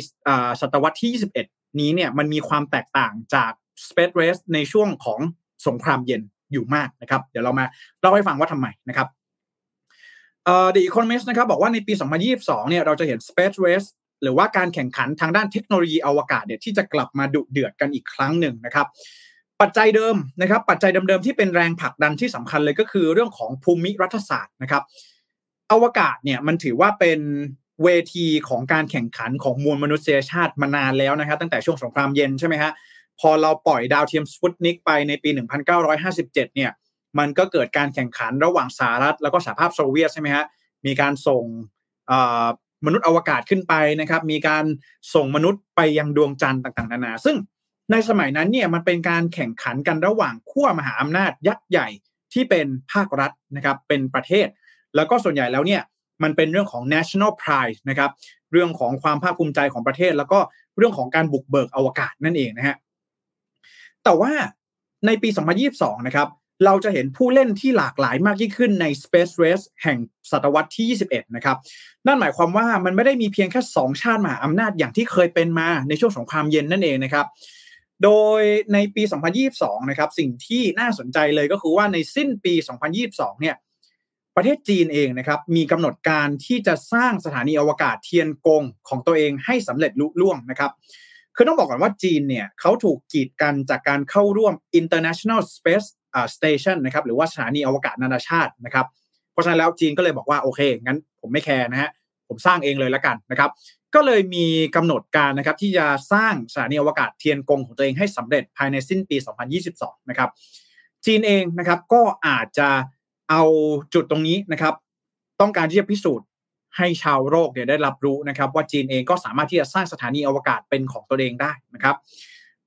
ศตวรรษที่ 21 นี้เนี่ยมันมีความแตกต่างจาก Space Race ในช่วงของสงครามเย็นอยู่มากนะครับ เดี๋ยวเรามาเล่าให้ฟังว่าทำไมนะครับเอ่อ The Economist นะครับบอกว่าในปี 2022 เนี่ยเราจะเห็น Space Race หรือว่าการแข่งขันทางด้านเทคโนโลยีอวกาศเนี่ยที่จะกลับมาดุเดือดกันอีกครั้งหนึ่งนะครับ ปัจจัยเดิมนะครับ ปัจจัยเดิมๆที่เป็นแรงผลักดันที่สำคัญเลยก็คือเรื่องของภูมิรัฐศาสตร์นะครับ อวกาศเนี่ยมันถือว่าเป็นเวทีของการแข่งขันของมวลมนุษยชาติมานานแล้วนะครับตั้งแต่ช่วงสงครามเย็นใช่ไหมฮะพอเราปล่อยดาวเทียมสปุตนิกไปในปี 1957 เนี่ยมันก็เกิดการแข่งขันระหว่างสหรัฐแล้วก็สหภาพโซเวียตใช่ไหมฮะมีการส่งมนุษย์อวกาศขึ้นไปนะครับ มีการส่งมนุษย์ไปยังดวงจันทร์ต่างๆ นานา ซึ่งในสมัยนั้นเนี่ยมันเป็นการแข่งขันกันระหว่างขั้วมหาอำนาจยักษ์ใหญ่ที่เป็นภาครัฐนะครับ เป็นประเทศ แล้วก็ส่วนใหญ่แล้วเนี่ยมันเป็นเรื่องของ national pride นะครับเรื่องของความภาคภูมิใจของประเทศ แล้วก็เรื่องของการบุกเบิกอวกาศนั่นเองนะฮะแต่ว่าในปี 2022 นะครับเราจะเห็นผู้เล่นที่หลากหลายมากยิ่งขึ้นใน Space Race แห่งศตวรรษที่ 21 นะครับ นั่นหมายความว่ามันไม่ได้มีเพียงแค่ 2 ชาติมหาอำนาจอย่างที่เคยเป็นมาในช่วงสงครามเย็นนั่นเองนะครับ โดยในปี 2022 นะครับ สิ่งที่น่าสนใจเลยก็คือว่าในสิ้นปี 2022 เนี่ย ประเทศจีนเองนะครับมีกำหนดการที่จะสร้างสถานีอวกาศเทียนกงของตัวเองให้สำเร็จลุล่วงนะครับคือต้องบอกก่อนว่าจีนเนี่ยเขาถูกกีดกันจากการเข้าร่วม International Space Station นะครับหรือว่าสถานีอวกาศนานาชาตินะครับเพราะฉะนั้นแล้วจีนก็เลยบอกว่าโอเคงั้นผมไม่แคร์นะฮะผมสร้างเองเลยละกันนะครับ ก็เลยมีกำหนดการนะครับที่จะสร้างสถานีอวกาศเทียนกงของตัวเองให้สำเร็จภายในสิ้นปี 2022 นะครับจีนเองนะครับก็อาจจะ เอาจุดตรงนี้นะครับ ต้องการที่จะพิสูจน์ให้ชาวโลกเนี่ยได้รับรู้นะครับ ว่าจีนเองก็สามารถที่จะสร้างสถานีอวกาศเป็นของตัวเองได้นะครับ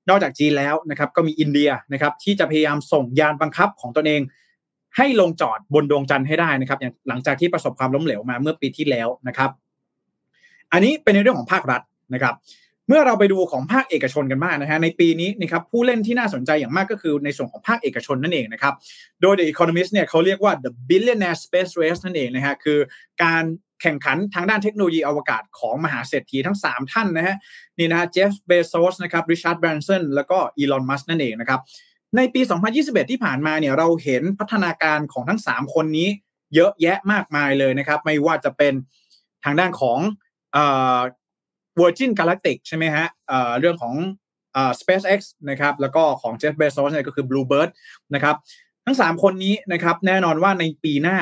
นอกจากจีนแล้วนะครับก็มีอินเดียนะครับที่จะพยายามส่งยานบังคับของตนเอง ให้ลงจอดบนดวงจันทร์ให้ได้นะครับ อย่างหลังจากที่ประสบความล้มเหลวมาเมื่อปีที่แล้วนะครับ อันนี้เป็นในเรื่องของภาครัฐนะครับ เมื่อเราไปดูของภาคเอกชนกันบ้างนะฮะในปีนี้นะครับผู้เล่นที่น่าสนใจอย่างมากก็คือในส่วนของภาคเอกชนนั่นเองนะครับโดย The Economist เนี่ยเขาเรียกว่า the billionaire space race นั่นเองนะฮะคือการแข่งขันทางด้านเทคโนโลยีอวกาศของมหาเศรษฐีทั้ง 3 ท่านนะฮะนี่นะเจฟเบโซสนะครับริชาร์ดแบรนสันแล้วก็อีลอนมัสนั่นเองนะครับในปี 2021 ที่ผ่านมาเนี่ยเราเห็นพัฒนาการของทั้ง 3 คนนี้เยอะแยะมากมายเลยนะครับ ไม่ว่าจะเป็นทางด้านของ Virgin Galactic ใช่ไหมฮะเอ่อเรื่องของเอ่อ SpaceX นะครับแล้วก็ของ Jeff Bezos เนี่ยก็คือ Bluebird นะครับทั้ง 3 คนนี้นะครับแน่นอนว่าในปีหน้า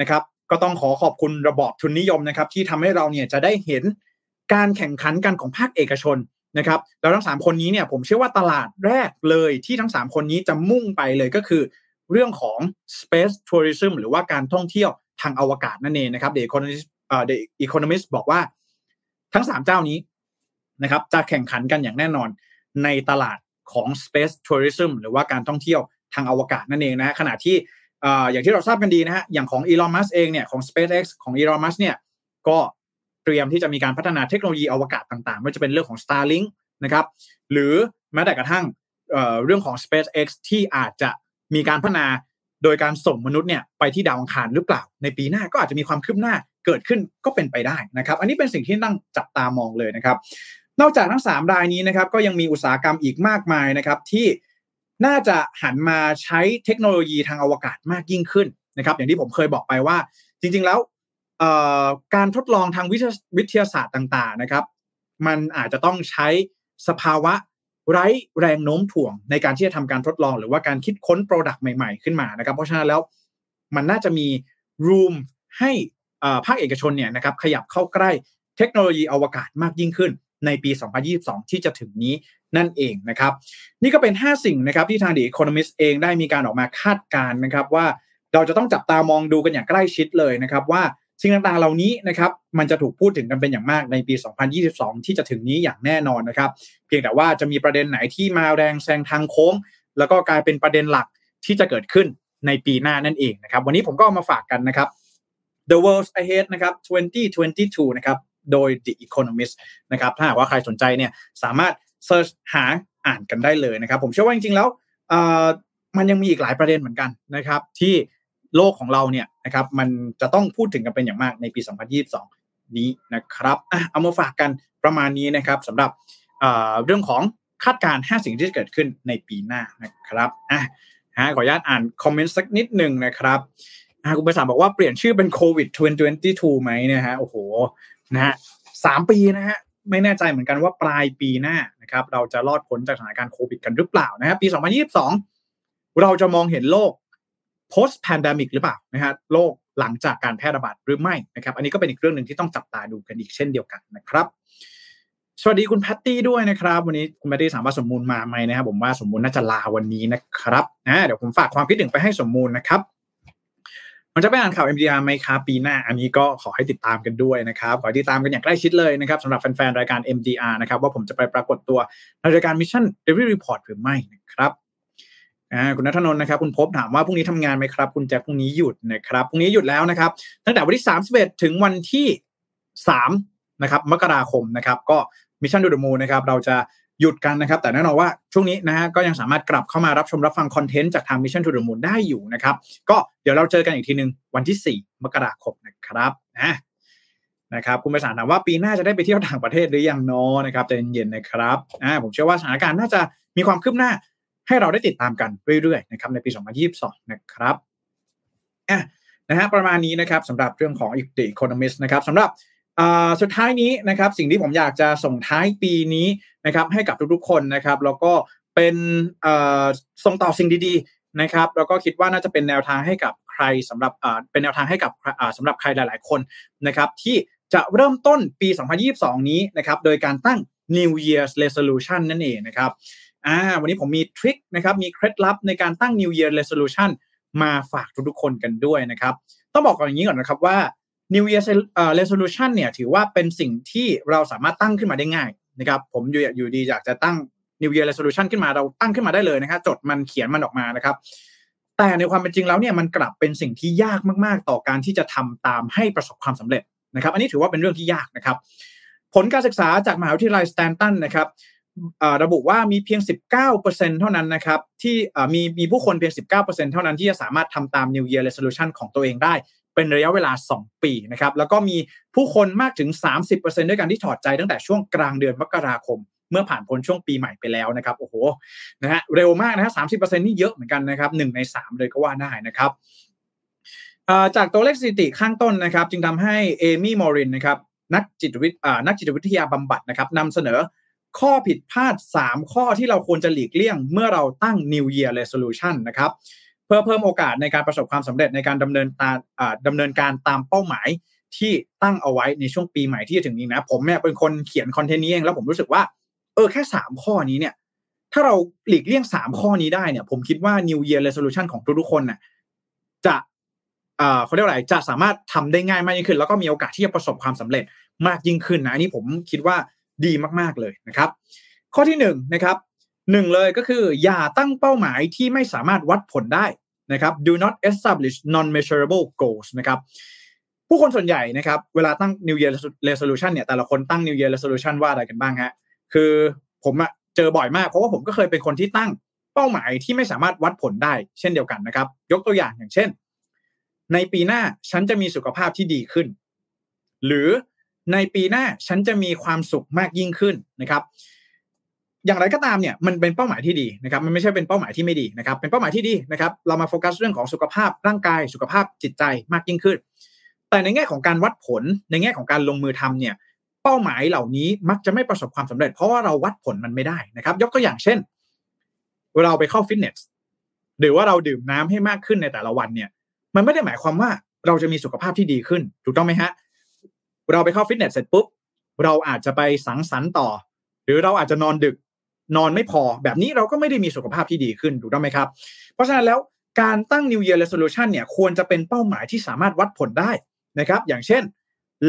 นะครับก็ต้องขอขอบคุณระบอบทุนนิยมนะครับที่ทำให้เราเนี่ยจะได้เห็นการแข่งขันกันของภาคเอกชนนะครับแล้วทั้ง 3 คนนี้เนี่ยผมเชื่อว่าตลาดแรกเลยที่ทั้ง 3 คนนี้จะมุ่งไปเลยก็คือ เรื่องของ space tourism หรือว่าการท่องเที่ยวทางอวกาศนั่นเองนะครับ The Economist เอ่อ The Economist บอกว่า ทั้ง3เจ้านี้นะครับ จะแข่งขันกันอย่างแน่นอนในตลาดของ space tourism หรือว่าการท่องเที่ยวทางอวกาศนั่นเองนะขณะที่อย่างที่เราทราบกันดีนะฮะอย่างของ Elon Musk เองเนี่ยของ SpaceX ของ Elon Musk เนี่ยก็เตรียมที่จะมีการพัฒนาเทคโนโลยีอวกาศต่างๆไม่ว่าจะเป็นเรื่องของ Starlink นะครับหรือแม้แต่กระทั่งเรื่องของ SpaceX ที่อาจจะมีการพัฒนาโดยการส่งมนุษย์เนี่ยไปที่ดาวอังคารหรือเปล่า ในปีหน้าก็อาจจะมีความคืบหน้า เกิดขึ้นก็เป็นไปได้นะครับ อันนี้เป็นสิ่งที่ต้องจับตามองเลยนะครับ นอกจากทั้ง 3 รายนี้นะครับ ก็ยังมีอุตสาหกรรมอีกมากมายนะครับที่น่าจะหันมาใช้เทคโนโลยีทางอวกาศมากยิ่งขึ้นนะครับ อย่างที่ผมเคยบอกไปว่า จริง ๆแล้วการทดลองทางวิทยาศาสตร์ต่าง ๆนะครับ มันอาจจะต้องใช้สภาวะไร้แรงโน้มถ่วงในการที่จะทำการทดลอง หรือว่าการคิดค้น product ใหม่ ๆ ขึ้นมานะครับ เพราะฉะนั้นแล้วมันน่าจะมี room ให้ ภาคเอกชนเนี่ยนะครับขยับเข้าใกล้เทคโนโลยีอวกาศมากยิ่งขึ้นในปี 2022 ที่จะถึงนี้นั่นเองนะครับ นี่ก็เป็น 5 สิ่งนะครับที่ทาง The Economist เองได้มีการออกมาคาดการณ์นะครับว่าเราจะต้องจับตามองดูกันอย่างใกล้ชิดเลยนะครับว่าสิ่งต่างๆเหล่านี้นะครับมันจะถูกพูดถึงกันเป็นอย่างมากในปี 2022 ที่จะถึงนี้อย่างแน่นอนนะครับ เพียงแต่ว่าจะมีประเด็นไหนที่มาแรงแซงทางโค้ง แล้วก็กลายเป็นประเด็นหลักที่จะเกิดขึ้นในปีหน้านั่นเองนะครับ วันนี้ผมก็เอามาฝากกันนะครับ The World Ahead นะครับ 2022 นะครับ โดย The Economist นะครับ ถ้าหากว่าใครสนใจเนี่ยสามารถเซิร์ชหาอ่านกันได้เลยนะครับ ผมเชื่อว่าจริงๆ แล้วมันยังมีอีกหลายประเด็นเหมือนกันนะครับ ที่โลกของเราเนี่ยนะครับมันจะต้องพูดถึงกันเป็นอย่างมากในปี 2022 นี้นะครับอะเอามาฝากกันประมาณนี้นะครับสำหรับเรื่องของคาดการณ์5สิ่งที่จะเกิดขึ้นในปีหน้านะครับอะขออนุญาตอ่านคอมเมนต์สักนิดหนึ่งนะครับ คุณประสานบอกว่าเปลี่ยนชื่อเป็นโควิด2022ไหมเนี่ยฮะโอ้โหนะฮะสามปีนะฮะไม่แน่ใจเหมือนกันว่าปลายปีหน้านะครับ เราจะรอดพ้นจากสถานการณ์โควิดกันหรือเปล่านะฮะปี 2022 เราจะมองเห็นโลก post pandemic หรือเปล่านะฮะโลกหลังจากการแพร่ระบาดหรือไม่นะครับ อันนี้ก็เป็นอีกเรื่องหนึ่งที่ต้องจับตาดูกันอีกเช่นเดียวกันนะครับสวัสดีคุณแพตตี้ด้วยนะครับ วันนี้คุณแพตตี้ถามว่าสมมูลมาไหมนะครับผมว่าสมมูลน่าจะลาวันนี้นะครับนะเดี๋ยวผมฝากความคิดถึงไปให้สมมูลนะครับ มันจะไปอ่านข่าว MDR ไหมครับปีหน้า อันนี้ก็ขอให้ติดตามกันด้วยนะครับ ขอติดตามกันอย่างใกล้ชิดเลยนะครับสำหรับแฟนๆ รายการ MDR นะครับ ว่าผมจะไปปรากฏตัวในรายการ Mission Daily Report หรือไม่นะครับคุณนัทนนท์นะครับ คุณพบถามว่าพรุ่งนี้ทำงานไหมครับ คุณแจ็คพรุ่งนี้หยุดนะครับพรุ่งนี้หยุดแล้วนะครับ ตั้งแต่วันที่ 31 ถึงวันที่ 3 นะครับ มกราคมนะครับ ก็ Mission To The Moon นะครับ เราจะ หยุดกันนะครับ แต่แน่นอนว่าช่วงนี้นะฮะก็ยังสามารถกลับเข้ามารับชมรับฟัง content จากทาง Mission To The Moon ได้อยู่นะครับ ก็เดี๋ยวเราเจอกันอีกทีหนึ่งวันที่ 4 มกราคมนะครับนะนะครับคุณไปสารถามว่าปีหน้าจะได้ไปเที่ยวต่างประเทศหรือยังเนาะนะครับใจเย็นๆนะครับอ่าผมเชื่อว่าสถานการณ์น่าจะมีความคืบหน้าให้เราได้ติดตามกันเรื่อยๆนะครับในปี 2022 นะครับอะนะฮะประมาณนี้นะครับสำหรับเรื่องของ The Economist นะครับสำหรับ สุดท้ายนี้นะครับสิ่งที่ผมอยากจะส่งท้ายปีนี้นะครับให้กับทุกๆคนนะครับแล้วก็เป็นส่งต่อสิ่งดีๆนะครับแล้วก็คิดว่าน่าจะเป็นแนวทางให้กับใครสำหรับเป็นแนวทางให้กับสำหรับใครหลาย ๆ คนนะครับที่จะเริ่มต้นปี 2022 นี้นะครับโดยการตั้ง New Year's Resolution นั่นเองนะครับอ่าวันนี้ผมมีทริคนะครับมีเคล็ดลับในการตั้ง New Year Resolution มาฝากทุกๆคนกันด้วยนะครับ ต้องบอกก่อนอย่างนี้ก่อนนะครับว่า New Year Resolution เนี่ยถือว่าเป็นสิ่งที่เราสามารถตั้งขึ้นมาได้ง่ายนะครับผมอยู่อยู่ดีอยากจะตั้ง New Year Resolution ขึ้นมาเราตั้งขึ้นมาได้เลยนะครับจดมันเขียนมันออกมานะครับ แต่ในความเป็นจริงแล้วเนี่ยมันกลับเป็นสิ่งที่ยากมากๆ ต่อการที่จะทำตามให้ประสบความสำเร็จนะครับ อันนี้ถือว่าเป็นเรื่องที่ยากนะครับ ผลการศึกษาจากมหาวิทยาลัยสแตนตันนะครับระบุว่ามีเพียง 19%เท่านั้นนะครับที่มีมีผู้คนเพียง 19%เท่านั้นที่จะสามารถทำตาม New Year Resolution ของตัวเองได้ เป็นระยะเวลา 2 ปีนะครับแล้วก็มีผู้คนมากถึง 30%ด้วยกันที่ถอดใจตั้งแต่ช่วงกลางเดือนมกราคม เมื่อผ่านพ้นช่วงปีใหม่ไปแล้วนะครับโอ้โหนะฮะเร็วมากนะฮะ30%นี่เยอะเหมือนกันนะครับหนึ่งใน3เลยก็ว่าได้นะครับจากตัวเลขสถิติข้างต้นนะครับ จึงทำให้เอมี่มอรินนะครับนักจิตวิทยานักจิตวิทยาบำบัดนะครับนำเสนอข้อผิดพลาด 3 ข้อที่เราควรจะหลีกเลี่ยง เมื่อเราตั้ง New Year Resolution นะครับ เพื่อเพิ่มโอกาสในการประสบความสำเร็จในการดำเนินตามดำเนินการตามเป้าหมายที่ตั้งเอาไว้ในช่วงปีใหม่ที่จะถึงนี้นะ ผมเนี่ยเป็นคนเขียนคอนเทนต์นี้เองแล้วผมรู้สึกว่า เออแค่ 3 ข้อนี้เนี่ย ถ้าเราหลีกเลี่ยง 3 ข้อนี้ได้เนี่ย ผมคิดว่า New Year Resolution ของทุกๆคนน่ะจะเขาเรียกว่าอะไรจะสามารถทำได้ง่ายมากยิ่งขึ้น แล้วก็มีโอกาสที่จะประสบความสำเร็จมากยิ่งขึ้นนะอันนี้ผมคิดว่าดีมากๆเลยนะครับ ข้อที่1นนะครับ หนึ่งเลยก็คือ อย่าตั้งเป้าหมายที่ไม่สามารถวัดผลได้นะครับ do not establish non-measurable goals นะครับผู้คนส่วนใหญ่นะครับ เวลาตั้ง New Year Resolution เนี่ย แต่ละคนตั้ง New Year Resolution ว่าอะไรกันบ้างฮะ คือผมอะเจอบ่อยมาก เพราะว่าผมก็เคยเป็นคนที่ตั้งเป้าหมายที่ไม่สามารถวัดผลได้ เช่นเดียวกันนะครับ ยกตัวอย่างอย่างเช่น ในปีหน้าฉันจะมีสุขภาพที่ดีขึ้น หรือในปีหน้าฉันจะมีความสุขมากยิ่งขึ้นนะครับ อย่างไรก็ตามเนี่ยมันเป็นเป้าหมายที่ดีนะครับมันไม่ใช่เป็นเป้าหมายที่ไม่ดีนะครับเป็นเป้าหมายที่ดีนะครับเรามาโฟกัสเรื่องของสุขภาพร่างกายสุขภาพจิตใจมากยิ่งขึ้น แต่ในแง่ของการวัดผลในแง่ของการลงมือทำเนี่ยเป้าหมายเหล่านี้มักจะไม่ประสบความสำเร็จ เพราะว่าเราวัดผลมันไม่ได้นะครับ ยกตัวอย่างเช่นเราไปเข้าฟิตเนสหรือว่าเราดื่มน้ำให้มากขึ้นในแต่ละวันเนี่ย มันไม่ได้หมายความว่าเราจะมีสุขภาพที่ดีขึ้น ถูกต้องไหมฮะเราไปเข้าฟิตเนสเสร็จปุ๊บเราอาจจะไปสังสรรค์ต่อ หรือเราอาจจะนอนดึก นอนไม่พอ แบบนี้เราก็ไม่ได้มีสุขภาพที่ดีขึ้นถูกต้องไหมครับ เพราะฉะนั้นแล้วการตั้ง New Year Resolution เนี่ยควรจะเป็นเป้าหมายที่สามารถวัดผลได้นะครับ อย่างเช่น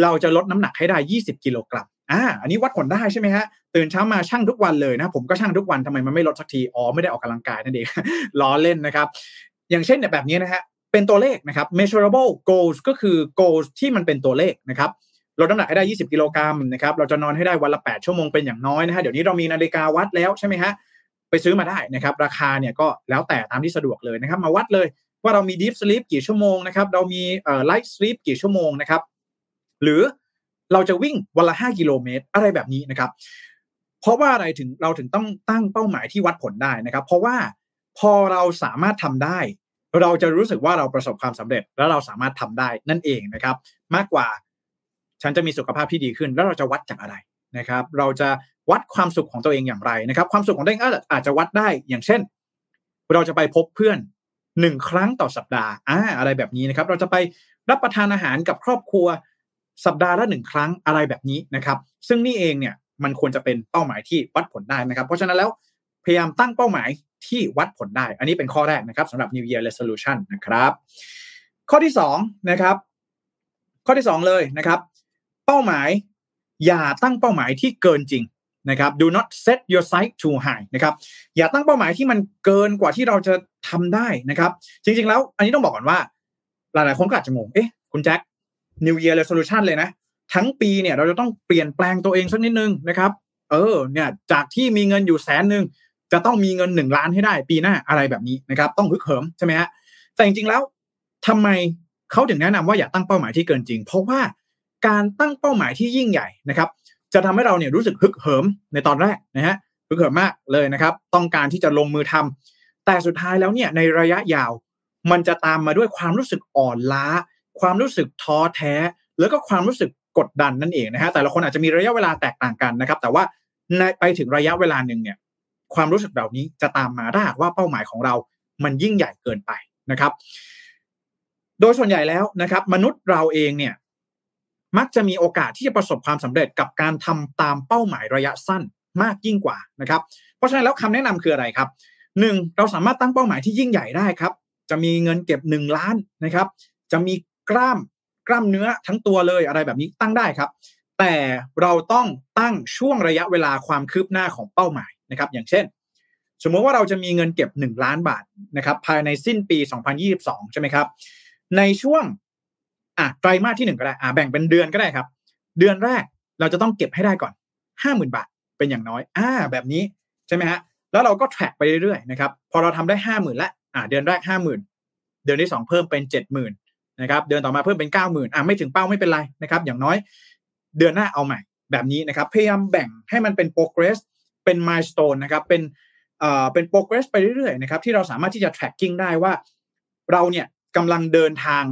เราจะลดน้ำหนักให้ได้ 20 กิโลกรัมอ่าอันนี้วัดผลได้ใช่ไหมฮะตื่นเช้ามาช่างทุกวันเลยนะผมก็ช่างทุกวันทำไมมันไม่ลดสักทีอ๋อไม่ได้ออกกำลังกายนั่นเองล้อเล่นนะครับ อย่างเช่นเนี่ยแบบนี้นะฮะเป็นตัวเลขนะครับ measurable goals ก็คือ goals ที่มันเป็นตัวเลขนะครับ ลดน้ำหนักให้ได้ 20 กิโลกรัมนะครับเราจะนอนให้ได้วันละ 8 ชั่วโมงเป็นอย่างน้อยนะฮะเดี๋ยวนี้เรามีนาฬิกาวัดแล้วใช่ไหมฮะไปซื้อมาได้นะครับราคาเนี่ยก็แล้วแต่ตามที่สะดวกเลยนะครับมาวัดเลยว่าเรามี deep sleep กี่ชั่วโมงนะครับเรามีเอ่อ light sleep กี่ชั่วโมงนะครับหรือเราจะวิ่งวันละ 5 กิโลเมตรอะไรแบบนี้นะครับ เพราะว่าอะไรถึงเราถึงต้องตั้งเป้าหมายที่วัดผลได้นะครับ เพราะว่าพอเราสามารถทำได้ เราจะรู้สึกว่าเราประสบความสำเร็จ และเราสามารถทำได้นั่นเองนะครับ มากกว่า ฉันจะมีสุขภาพที่ดีขึ้น แล้วเราจะวัดจากอะไรนะครับ เราจะวัดความสุขของตัวเองอย่างไรนะครับ ความสุขของตัวเองอาจจะวัดได้อย่างเช่น เราจะไปพบเพื่อนหนึ่งครั้งต่อสัปดาห์อ่าอะไรแบบนี้นะครับ เราจะไปรับประทานอาหารกับครอบครัวสัปดาห์ละหนึ่งครั้งอะไรแบบนี้นะครับ ซึ่งนี่เองเนี่ยมันควรจะเป็นเป้าหมายที่วัดผลได้นะครับ เพราะฉะนั้นแล้วพยายามตั้งเป้าหมายที่วัดผลได้ อันนี้เป็นข้อแรกนะครับสำหรับ New Year Resolution นะครับ ข้อที่2นะครับ ข้อที่ 2 เลยนะครับ เป้าหมาย อย่าตั้งเป้าหมายที่เกินจริงนะครับ do not set your sight too high นะครับ อย่าตั้งเป้าหมายที่มันเกินกว่าที่เราจะทำได้นะครับ จริง ๆ แล้วอันนี้ต้องบอกก่อนว่า หลายๆ คนก็อาจจะงง เอ๊ะ คุณแจ็ค New Year Resolution เลยนะ ทั้งปีเนี่ยเราจะต้องเปลี่ยนแปลงตัวเองสักนิดนึงนะครับ เออ เนี่ยจากที่มีเงินอยู่แสนหนึ่งจะต้องมีเงินหนึ่งล้านให้ได้ ปีหน้าอะไรแบบนี้นะครับ ต้องฮึกเหิมใช่ไหมฮะ แต่จริงๆแล้วทำไมเขาถึงแนะนำว่าอย่าตั้งเป้าหมายที่เกินจริง เพราะว่า การตั้งเป้าหมายที่ยิ่งใหญ่นะครับจะทำให้เราเนี่ยรู้สึกฮึกเหิมในตอนแรกนะฮะฮึกเหิมมากเลยนะครับ ต้องการที่จะลงมือทำแต่สุดท้ายแล้วเนี่ยในระยะยาว มันจะตามมาด้วยความรู้สึกอ่อนล้า ความรู้สึกท้อแท้ แล้วก็ความรู้สึกกดดันนั่นเองนะฮะแต่ละคนอาจจะมีระยะเวลาแตกต่างกันนะครับ แต่ว่าในไปถึงระยะเวลาหนึ่งเนี่ย ความรู้สึกเหล่านี้จะตามมาถ้าหากว่าเป้าหมายของเรา มันยิ่งใหญ่เกินไปนะครับ โดยส่วนใหญ่แล้วนะครับ มนุษย์เราเองเนี่ย มักจะมีโอกาสที่จะประสบความสำเร็จกับการทำตามเป้าหมายระยะสั้นมากยิ่งกว่านะครับ เพราะฉะนั้นแล้วคำแนะนำคืออะไรครับหนึ่งเราสามารถตั้งเป้าหมายที่ยิ่งใหญ่ได้ครับ จะมีเงินเก็บหนึ่งล้านนะครับ จะมีกล้ามกล้ามเนื้อทั้งตัวเลยอะไรแบบนี้ตั้งได้ครับ แต่เราต้องตั้งช่วงระยะเวลาความคืบหน้าของเป้าหมายนะครับ อย่างเช่น สมมติว่าเราจะมีเงินเก็บ 1 ล้านบาทนะครับ ภายในสิ้นปี 2022 ใช่ไหมครับ ในช่วง อะไตรมาสที่1ก็ได้อะแบ่งเป็นเดือนก็ได้ครับ เดือนแรกเราจะต้องเก็บให้ได้ก่อน50,000บาทเป็นอย่างน้อย อ่า แบบนี้ใช่ไหมฮะแล้วเราก็แทร็กไปเรื่อยๆนะครับพอเราทำได้ห้าหมื่นล้วอ่าเดือนแรกห้าหมื่นเดือนที่สองเพิ่มเป็นเจ็ดหมื่นนะครับเดือนต่อมาเพิ่มเป็นเก้าหมื่นอ่าไม่ถึงเป้าไม่เป็นไรนะครับ อย่างน้อย เดือนหน้าเอาใหม่แบบนี้นะครับพยายามแบ่งให้มันเป็น progress เป็น milestone นะครับเป็นเอ่อเป็น progress ไปเรื่อยๆนะครับที่เราสามารถที่จะ tracking ได้ว่า เราเนี่ยกำลังเดินทาง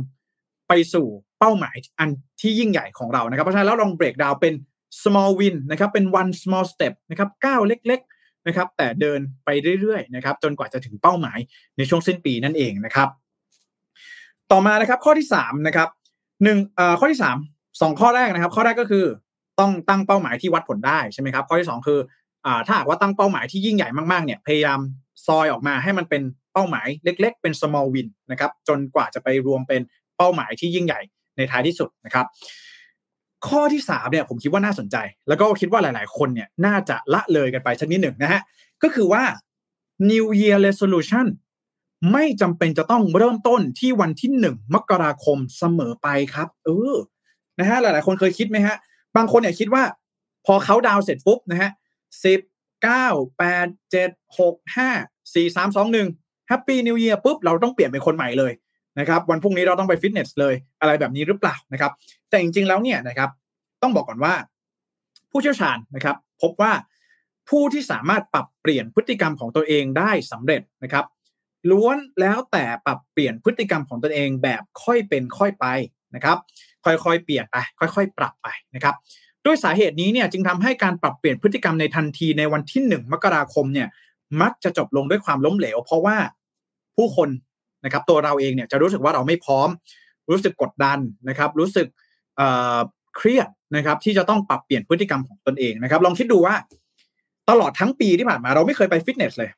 ไปสู่เป้าหมายอันที่ยิ่งใหญ่ของเรานะครับ เพราะฉะนั้นแล้วลอง break down เป็น small win นะครับ เป็น one small step นะครับก้าวเล็ก ๆนะครับ แต่เดินไปเรื่อยๆนะครับจนกว่าจะถึงเป้าหมายในช่วงสิ้นปีนั่นเองนะครับ ต่อมานะครับข้อที่สามนะครับหนึ่งอ่อข้อที่สามสองข้อแรกนะครับ ข้อแรกก็คือต้องตั้งเป้าหมายที่วัดผลได้ใช่ไหมครับ ข้อที่สองคืออ่าถ้าหากว่าตั้งเป้าหมายที่ยิ่งใหญ่มากๆเนี่ยพยายามซอยออกมาให้มันเป็นเป้าหมายเล็ก ๆ เป็น small win นะครับจนกว่าจะไปรวมเป็น เป้าหมายที่ยิ่งใหญ่ในท้ายที่สุดนะครับ ข้อที่สามเนี่ยผมคิดว่าน่าสนใจ แล้วก็คิดว่าหลาย ๆ คนเนี่ยน่าจะละเลยกันไปสักนิดหนึ่งนะฮะก็คือว่า New Year Resolution ไม่จำเป็นจะต้องเริ่มต้นที่วันที่หนึ่งมกราคมเสมอไปครับ เออนะฮะหลาย ๆ คนเคยคิดไหมฮะ บางคนเนี่ยคิดว่า พอเขาดาวเสร็จปุ๊บนะฮะสิบเก้าแปดเจ็ดหกห้าสี่สามสองหนึ่ง Happy New Year ปุ๊บ เราต้องเปลี่ยนเป็นคนใหม่เลย นะครับวันพรุ่งนี้เราต้องไปฟิตเนสเลยอะไรแบบนี้หรือเปล่านะครับ แต่จริงๆแล้วเนี่ยนะครับ ต้องบอกก่อนว่า ผู้เชี่ยวชาญนะครับ พบว่าผู้ที่สามารถปรับเปลี่ยนพฤติกรรมของตัวเองได้สำเร็จนะครับล้วนแล้วแต่ปรับเปลี่ยนพฤติกรรมของตนเองแบบค่อยเป็นค่อยไปนะครับ ค่อยๆเปลี่ยนไป ค่อย ๆ ปรับไปนะครับด้วยสาเหตุนี้เนี่ยจึงทำให้การปรับเปลี่ยนพฤติกรรมในทันทีในวันที่หนึ่งมกราคมเนี่ยมักจะจบลงด้วยความล้มเหลว เพราะว่าผู้คน นะครับตัวเราเองเนี่ยจะรู้สึกว่าเราไม่พร้อม รู้สึกกดดันนะครับ รู้สึกเครียดนะครับที่จะต้องปรับเปลี่ยนพฤติกรรมของตนเองนะครับ ลองคิดดูว่า ตลอดทั้งปีที่ผ่านมาเราไม่เคยไปฟิตเนสเลย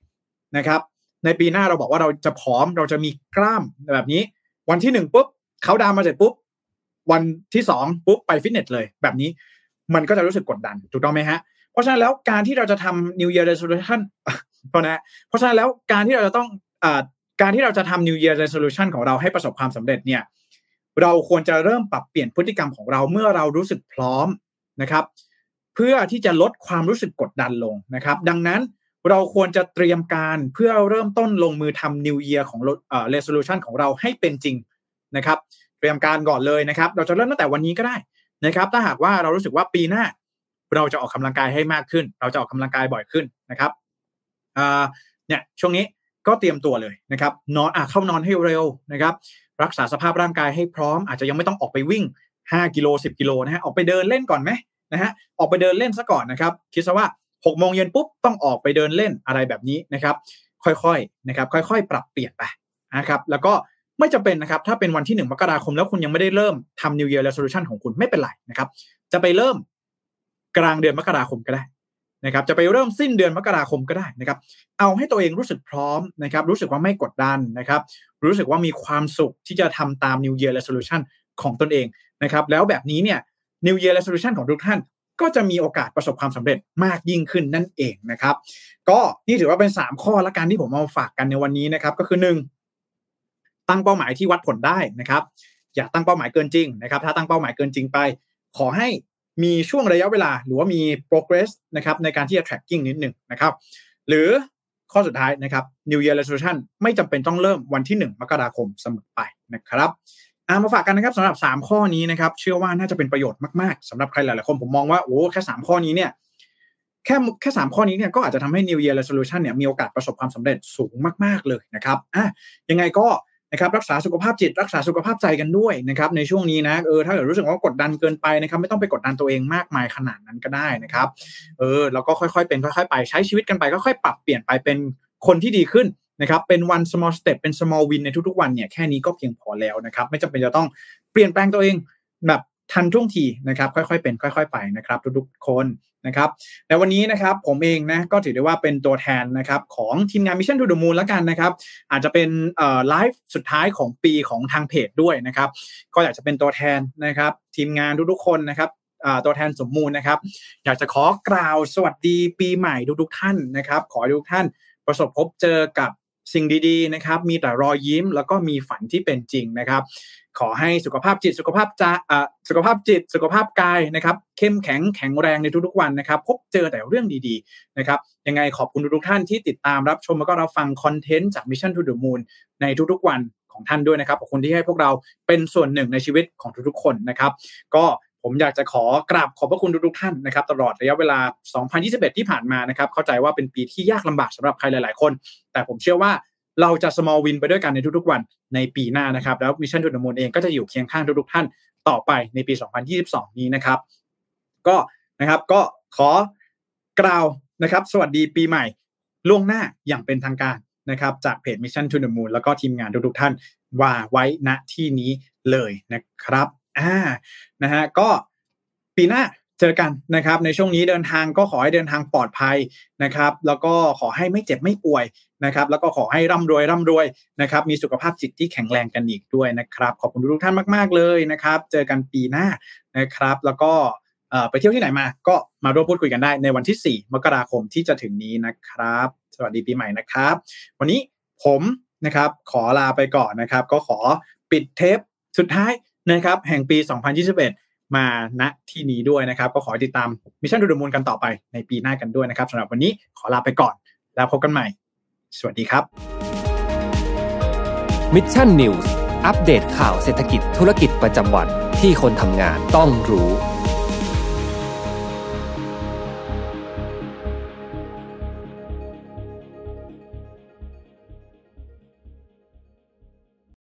นะครับ ในปีหน้าเราบอกว่าเราจะผอมเราจะมีกล้ามแบบนี้ วันที่หนึ่งปุ๊บเขาดาวมาเสร็จปุ๊บวันที่สองปุ๊บไปฟิตเนสเลย แบบนี้มันก็จะรู้สึกกดดันถูกต้องไหมฮะ เพราะฉะนั้นแล้วการที่เราจะทำ New Year Resolution เพราะนะเพราะฉะนั้นแล้วการที่เราจะต้องอ การที่เราจะทำ New Year Resolution ของเราให้ประสบความสำเร็จเนี่ยเราควรจะเริ่มปรับเปลี่ยนพฤติกรรมของเราเมื่อเรารู้สึกพร้อมนะครับ เพื่อที่จะลดความรู้สึกกดดันลงนะครับ ดังนั้นเราควรจะเตรียมการเพื่อเริ่มต้นลงมือทำ New Year ของเอ่อ resolution ของเราให้เป็นจริงนะครับ เตรียมการก่อนเลยนะครับ เราจะเริ่มตั้งแต่วันนี้ก็ได้นะครับ ถ้าหากว่าเรารู้สึกว่าปีหน้า เราจะออกกำลังกายให้มากขึ้น เราจะออกกำลังกายบ่อยขึ้นนะครับเนี่ยช่วงนี้ ก็เตรียมตัวเลยนะครับนอนอะเข้านอนให้เร็วนะครับ รักษาสภาพร่างกายให้พร้อม อาจจะยังไม่ต้องออกไปวิ่ง 5กิโล10กิโลนะฮะออกไปเดินเล่นก่อนไหมนะฮะออกไปเดินเล่นซะก่อนนะครับคิดซะว่า6โมงเย็นปุ๊บต้องออกไปเดินเล่นอะไรแบบนี้นะครับ ค่อยๆนะครับ ค่อยๆ ปรับเปลี่ยนไปนะครับ แล้วก็ไม่จำเป็นนะครับ ถ้าเป็นวันที่1มกราคมแล้วคุณยังไม่ได้เริ่มทำ New Year Resolution ของคุณไม่เป็นไรนะครับ จะไปเริ่มกลางเดือนมกราคมก็ได้ นะครับจะไปเริ่มสิ้นเดือนมกราคมก็ได้นะครับ เอาให้ตัวเองรู้สึกพร้อมนะครับ รู้สึกว่าไม่กดดันนะครับ รู้สึกว่ามีความสุขที่จะทำตาม New Year Resolution ของตนเองนะครับ แล้วแบบนี้เนี่ย New Year Resolution ของทุกท่าน ก็จะมีโอกาสประสบความสำเร็จมากยิ่งขึ้นนั่นเองนะครับ ก็นี่ถือว่าเป็น 3 ข้อละกันที่ผมมาฝากกันในวันนี้นะครับ ก็คือ 1 ตั้งเป้าหมายที่วัดผลได้นะครับ อย่าตั้งเป้าหมายเกินจริงนะครับ ถ้าตั้งเป้าหมายเกินจริงไป ขอให้ มีช่วงระยะเวลาหรือว่ามี progress นะครับในการที่จะ tracking นิดหนึ่งนะครับ หรือข้อสุดท้ายนะครับ New Year Resolution ไม่จำเป็นต้องเริ่มวันที่ 1 มกราคมเสมอไปนะครับอามาฝากกันนะครับสำหรับ 3 ข้อนี้นะครับ เชื่อว่าน่าจะเป็นประโยชน์มากๆสำหรับใครหลายๆคนผมมองว่าโอ้แค่ 3 ข้อนี้เนี่ยแค่แค่สามข้อนี้เนี่ยก็อาจจะทำให้ New Year Resolution เนี่ยมีโอกาสประสบความสำเร็จสูงมาก ๆ เลยนะครับอะยังไงก็ นะครับรักษาสุขภาพจิตรักษาสุขภาพใจกันด้วยนะครับในช่วงนี้นะเออถ้าเกิดรู้สึกว่ากดดันเกินไปนะครับไม่ต้องไปกดดันตัวเองมากมายขนาดนั้นก็ได้นะครับเออแล้วก็ค่อยๆเป็นค่อยๆไปใช้ชีวิตกันไปก็ค่อยปรับเปลี่ยนไปเป็นคนที่ดีขึ้นนะครับเป็น one small step เป็น small win ในทุกๆวันเนี่ยแค่นี้ก็เพียงพอแล้วนะครับไม่จำเป็นจะต้องเปลี่ยนแปลงตัวเองแบบทันท่วงทีนะครับค่อยๆเป็นค่อย ๆ ไปนะครับทุกๆคน นะครับในวันนี้นะครับผมเองนะก็ถือได้ว่าเป็นตัวแทนนะครับของทีมงาน Mission to the Moon แล้วกันนะครับ อาจจะเป็นไลฟ์สุดท้ายของปีของทางเพจด้วยนะครับ ก็อยากจะเป็นตัวแทนนะครับ ทีมงานทุกๆคนนะครับตัวแทนสมมูลนะครับ อยากจะขอกล่าวสวัสดีปีใหม่ทุกๆท่านนะครับ ขอให้ทุกท่านประสบพบเจอกับ สิ่งดีๆนะครับมีแต่รอยยิ้มแล้วก็มีฝันที่เป็นจริงนะครับ ขอให้สุขภาพจิตสุขภาพจะสุขภาพจิต สุขภาพกายนะครับ เข้มแข็งแข็งแรงในทุกๆวันนะครับ พบเจอแต่เรื่องดีๆนะครับยังไงขอบคุณทุกท่านที่ติดตามรับชมแล้วก็รับฟังคอนเทนต์จาก Mission to the Moon ในทุกๆวันของท่านด้วยนะครับขอบคุณที่ให้พวกเราเป็นส่วนหนึ่งในชีวิตของทุกๆคนนะครับ ก็ ผมอยากจะขอกราบขอบพระคุณทุกท่านนะครับตลอดระยะเวลา 2021 ที่ผ่านมานะครับเข้าใจว่าเป็นปีที่ยากลำบากสำหรับใครหลาย ๆ คน แต่ผมเชื่อว่าเราจะ small win ไปด้วยกันในทุกๆวันในปีหน้านะครับ แล้ว Mission to the Moon เองก็จะอยู่เคียงข้างทุกๆท่านต่อไปในปี 2022 นี้นะครับ ก็นะครับก็ขอกล่าวนะครับ สวัสดีปีใหม่ล่วงหน้าอย่างเป็นทางการนะครับ จากเพจ Mission to the Moon แล้วก็ทีมงานทุกๆท่านว่าไว้ณที่นี้เลยนะครับ อ่านะฮะก็ปีหน้าเจอกันนะครับในช่วงนี้เดินทางก็ขอให้เดินทางปลอดภัยนะครับ แล้วก็ขอให้ไม่เจ็บไม่ป่วยนะครับ แล้วก็ขอให้ร่ำรวยร่ำรวยนะครับ มีสุขภาพจิตที่แข็งแรงกันอีกด้วยนะครับ ขอบคุณทุกท่านมากๆเลยนะครับ เจอกันปีหน้านะครับ แล้วก็ไปเที่ยวที่ไหนมา ก็มาร่วมพูดคุยกันได้ในวันที่ 4 มกราคมที่จะถึงนี้นะครับ สวัสดีปีใหม่นะครับ วันนี้ผมนะครับขอลาไปก่อนนะครับ ก็ขอปิดเทปสุดท้าย นะครับแห่งปี 2021 มาณที่นี้ด้วยนะครับ ก็ขอติดตาม Mission To The Moon กันต่อไปในปีหน้ากันด้วยนะครับสำหรับวันนี้ขอลาไปก่อน แล้วพบกันใหม่ สวัสดีครับ Mission News อัปเดตข่าวเศรษฐกิจธุรกิจประจำวันที่คนทำงานต้องรู้